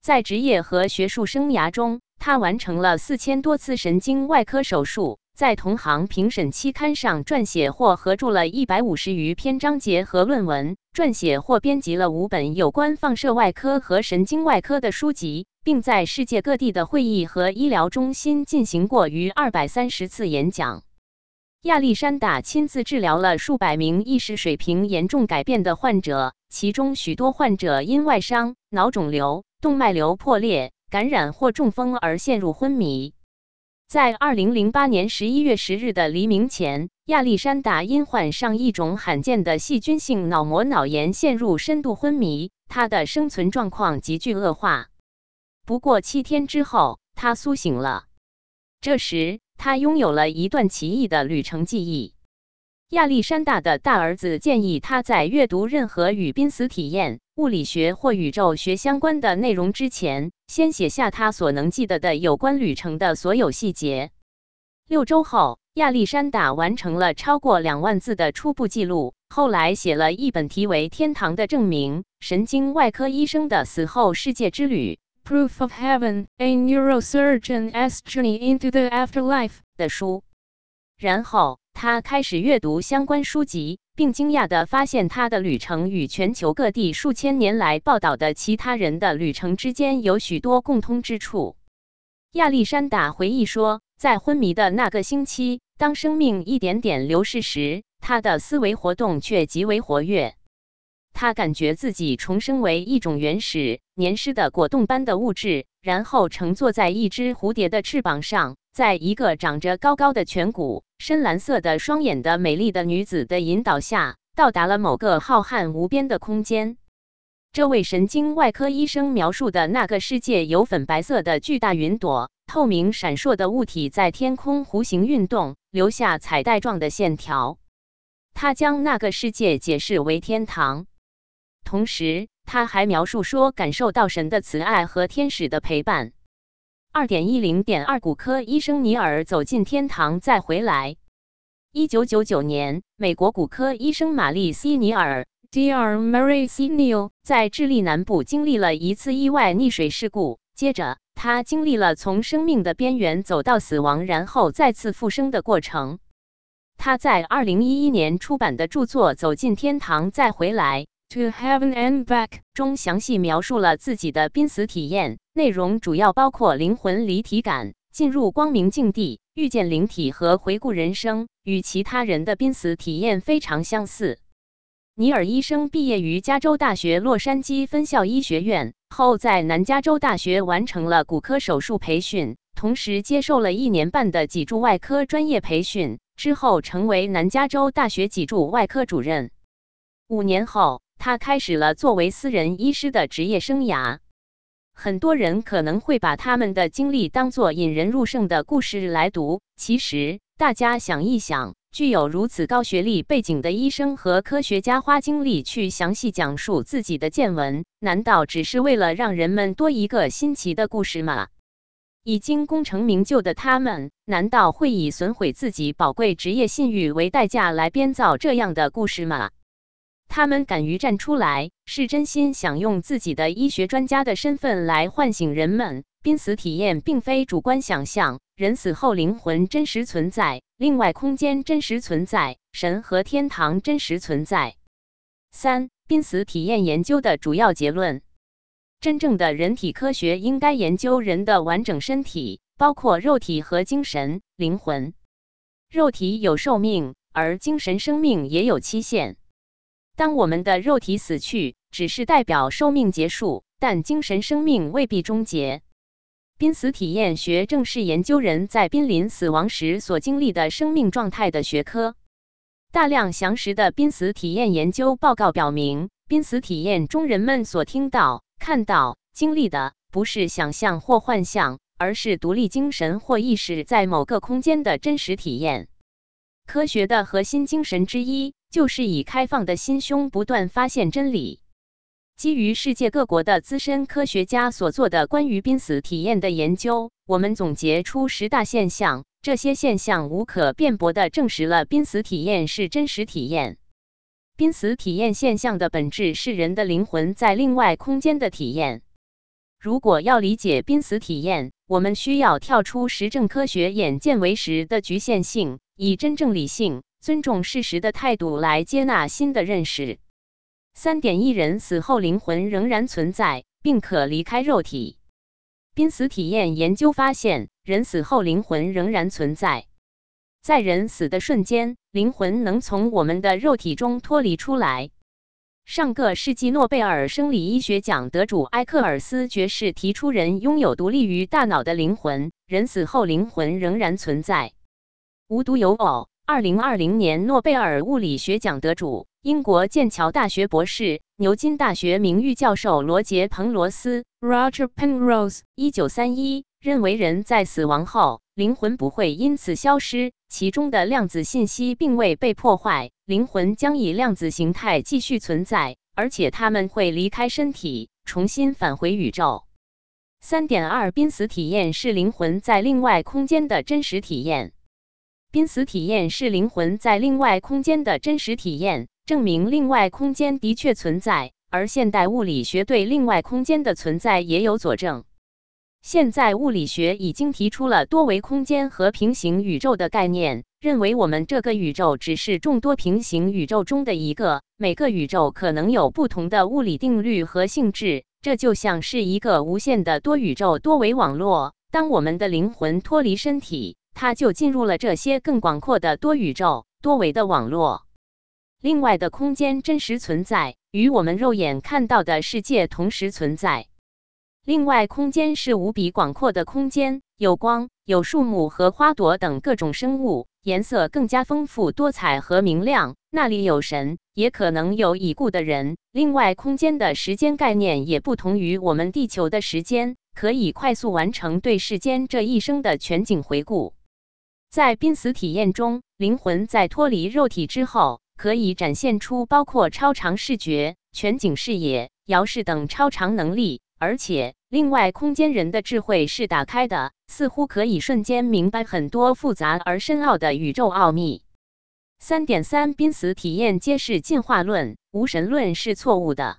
在职业和学术生涯中，他完成了四千多次神经外科手术，在同行评审期刊上撰写或合著了一百五十余篇章节和论文，撰写或编辑了五本有关放射外科和神经外科的书籍，并在世界各地的会议和医疗中心进行过逾二百三十次演讲。亚历山大亲自治疗了数百名意识水平严重改变的患者，其中许多患者因外伤、脑肿瘤。动脉瘤破裂、感染或中风而陷入昏迷。在二零零八年十一月十日的黎明前，亚历山大因患上一种罕见的细菌性脑膜脑炎陷入深度昏迷，他的生存状况急剧恶化。不过七天之后，他苏醒了。这时，他拥有了一段奇异的旅程记忆。亚历山大的大儿子建议他在阅读任何与濒死体验、物理学或宇宙学相关的内容之前，先写下他所能记得的有关旅程的所有细节。六周后，亚历山大完成了超过两万字的初步记录，后来写了一本题为《天堂的证明：神经外科医生的死后世界之旅》
（Proof of Heaven: A Neurosurgeon's Journey into the Afterlife）
的书。然后。他开始阅读相关书籍，并惊讶地发现他的旅程与全球各地数千年来报道的其他人的旅程之间有许多共通之处。亚历山大回忆说，在昏迷的那个星期，当生命一点点流逝时，他的思维活动却极为活跃。他感觉自己重生为一种原始、黏湿的果冻般的物质，然后乘坐在一只蝴蝶的翅膀上。在一个长着高高的颧骨、深蓝色的双眼的美丽的女子的引导下，到达了某个浩瀚无边的空间。这位神经外科医生描述的那个世界有粉白色的巨大云朵、透明闪烁的物体在天空弧形运动，留下彩带状的线条。他将那个世界解释为天堂，同时他还描述说感受到神的慈爱和天使的陪伴。二点一零点二骨科医生尼尔走进天堂再回来。一九九九年，美国骨科医生玛丽西尼尔
（Dr. Mary C. Neal）
在智利南部经历了一次意外溺水事故，接着他经历了从生命的边缘走到死亡，然后再次复生的过程。他在二零一一年出版的著作《走进天堂再回来》。
To Heaven and Back
中详细描述了自己的濒死体验，内容主要包括灵魂离体感、进入光明境地、遇见灵体和回顾人生，与其他人的濒死体验非常相似。尼尔医生毕业于加州大学洛杉矶分校医学院后，在南加州大学完成了骨科手术培训，同时接受了一年半的脊柱外科专业培训，之后成为南加州大学脊柱外科主任。五年后。他开始了作为私人医师的职业生涯。很多人可能会把他们的经历当作引人入胜的故事来读。其实，大家想一想，具有如此高学历背景的医生和科学家花精力去详细讲述自己的见闻，难道只是为了让人们多一个新奇的故事吗？已经功成名就的他们，难道会以损毁自己宝贵职业信誉为代价来编造这样的故事吗？他们敢于站出来，是真心想用自己的医学专家的身份来唤醒人们。濒死体验并非主观想象，人死后灵魂真实存在，另外空间真实存在，神和天堂真实存在。三、濒死体验研究的主要结论：真正的人体科学应该研究人的完整身体，包括肉体和精神、灵魂。肉体有寿命，而精神生命也有期限。当我们的肉体死去，只是代表寿命结束，但精神生命未必终结。濒死体验学正是研究人在濒临死亡时所经历的生命状态的学科。大量详实的濒死体验研究报告表明，濒死体验中人们所听到、看到、经历的，不是想象或幻象，而是独立精神或意识在某个空间的真实体验。科学的核心精神之一。就是以开放的心胸不断发现真理。基于世界各国的资深科学家所做的关于濒死体验的研究，我们总结出十大现象。这些现象无可辩驳地证实了濒死体验是真实体验。濒死体验现象的本质是人的灵魂在另外空间的体验。如果要理解濒死体验，我们需要跳出实证科学眼见为实的局限性，以真正理性。尊重事实的态度来接纳新的认识。三点一人死后灵魂仍然存在，并可离开肉体。濒死体验研究发现，人死后灵魂仍然存在。在人死的瞬间，灵魂能从我们的肉体中脱离出来。上个世纪诺贝尔生理医学奖得主埃克尔斯爵士提出，人拥有独立于大脑的灵魂，人死后灵魂仍然存在。无独有偶。二零二零年诺贝尔物理学奖得主、英国剑桥大学博士、牛津大学名誉教授罗杰·彭罗斯
（Roger Penrose）
一九三一认为，人在死亡后，灵魂不会因此消失，其中的量子信息并未被破坏，灵魂将以量子形态继续存在，而且他们会离开身体，重新返回宇宙。三点二，濒死体验是灵魂在另外空间的真实体验。濒死体验是灵魂在另外空间的真实体验，证明另外空间的确存在，而现代物理学对另外空间的存在也有佐证。现在物理学已经提出了多维空间和平行宇宙的概念，认为我们这个宇宙只是众多平行宇宙中的一个，每个宇宙可能有不同的物理定律和性质。这就像是一个无限的多宇宙多维网络。当我们的灵魂脱离身体，它就进入了这些更广阔的多宇宙多维的网络。另外的空间真实存在，与我们肉眼看到的世界同时存在。另外空间是无比广阔的空间，有光，有树木和花朵等各种生物，颜色更加丰富多彩和明亮。那里有神，也可能有已故的人。另外，空间的时间概念也不同于我们地球的时间，可以快速完成对世间这一生的全景回顾。在濒死体验中，灵魂在脱离肉体之后，可以展现出包括超长视觉、全景视野、遥视等超长能力，而且，另外空间人的智慧是打开的，似乎可以瞬间明白很多复杂而深奥的宇宙奥秘。三点三，濒死体验揭示进化论，无神论是错误的。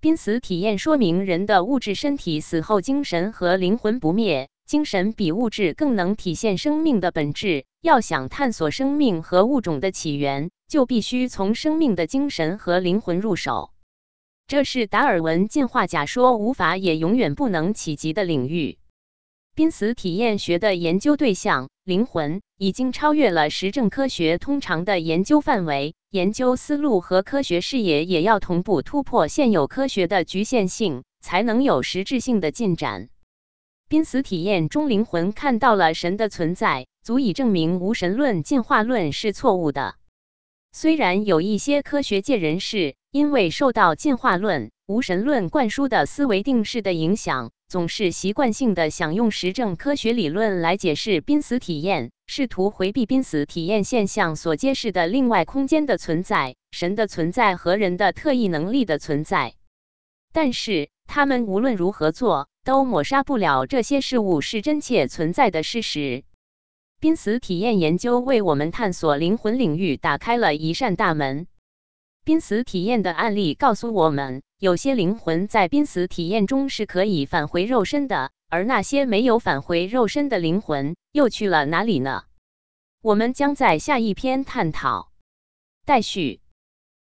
濒死体验说明人的物质身体死后，精神和灵魂不灭，精神比物质更能体现生命的本质。要想探索生命和物种的起源，就必须从生命的精神和灵魂入手。这是达尔文进化假说无法也永远不能企及的领域。濒死体验学的研究对象灵魂已经超越了实证科学通常的研究范围，研究思路和科学视野也要同步突破现有科学的局限性，才能有实质性的进展。濒死体验中，灵魂看到了神的存在，足以证明无神论进化论是错误的。虽然有一些科学界人士因为受到进化论、无神论灌输的思维定式的影响，总是习惯性的想用实证科学理论来解释濒死体验，试图回避濒死体验现象所揭示的另外空间的存在、神的存在和人的特异能力的存在。但是，他们无论如何做，都抹杀不了这些事物是真切存在的事实。濒死体验研究为我们探索灵魂领域打开了一扇大门。濒死体验的案例告诉我们，有些灵魂在濒死体验中是可以返回肉身的，而那些没有返回肉身的灵魂又去了哪里呢？我们将在下一篇探讨。待续。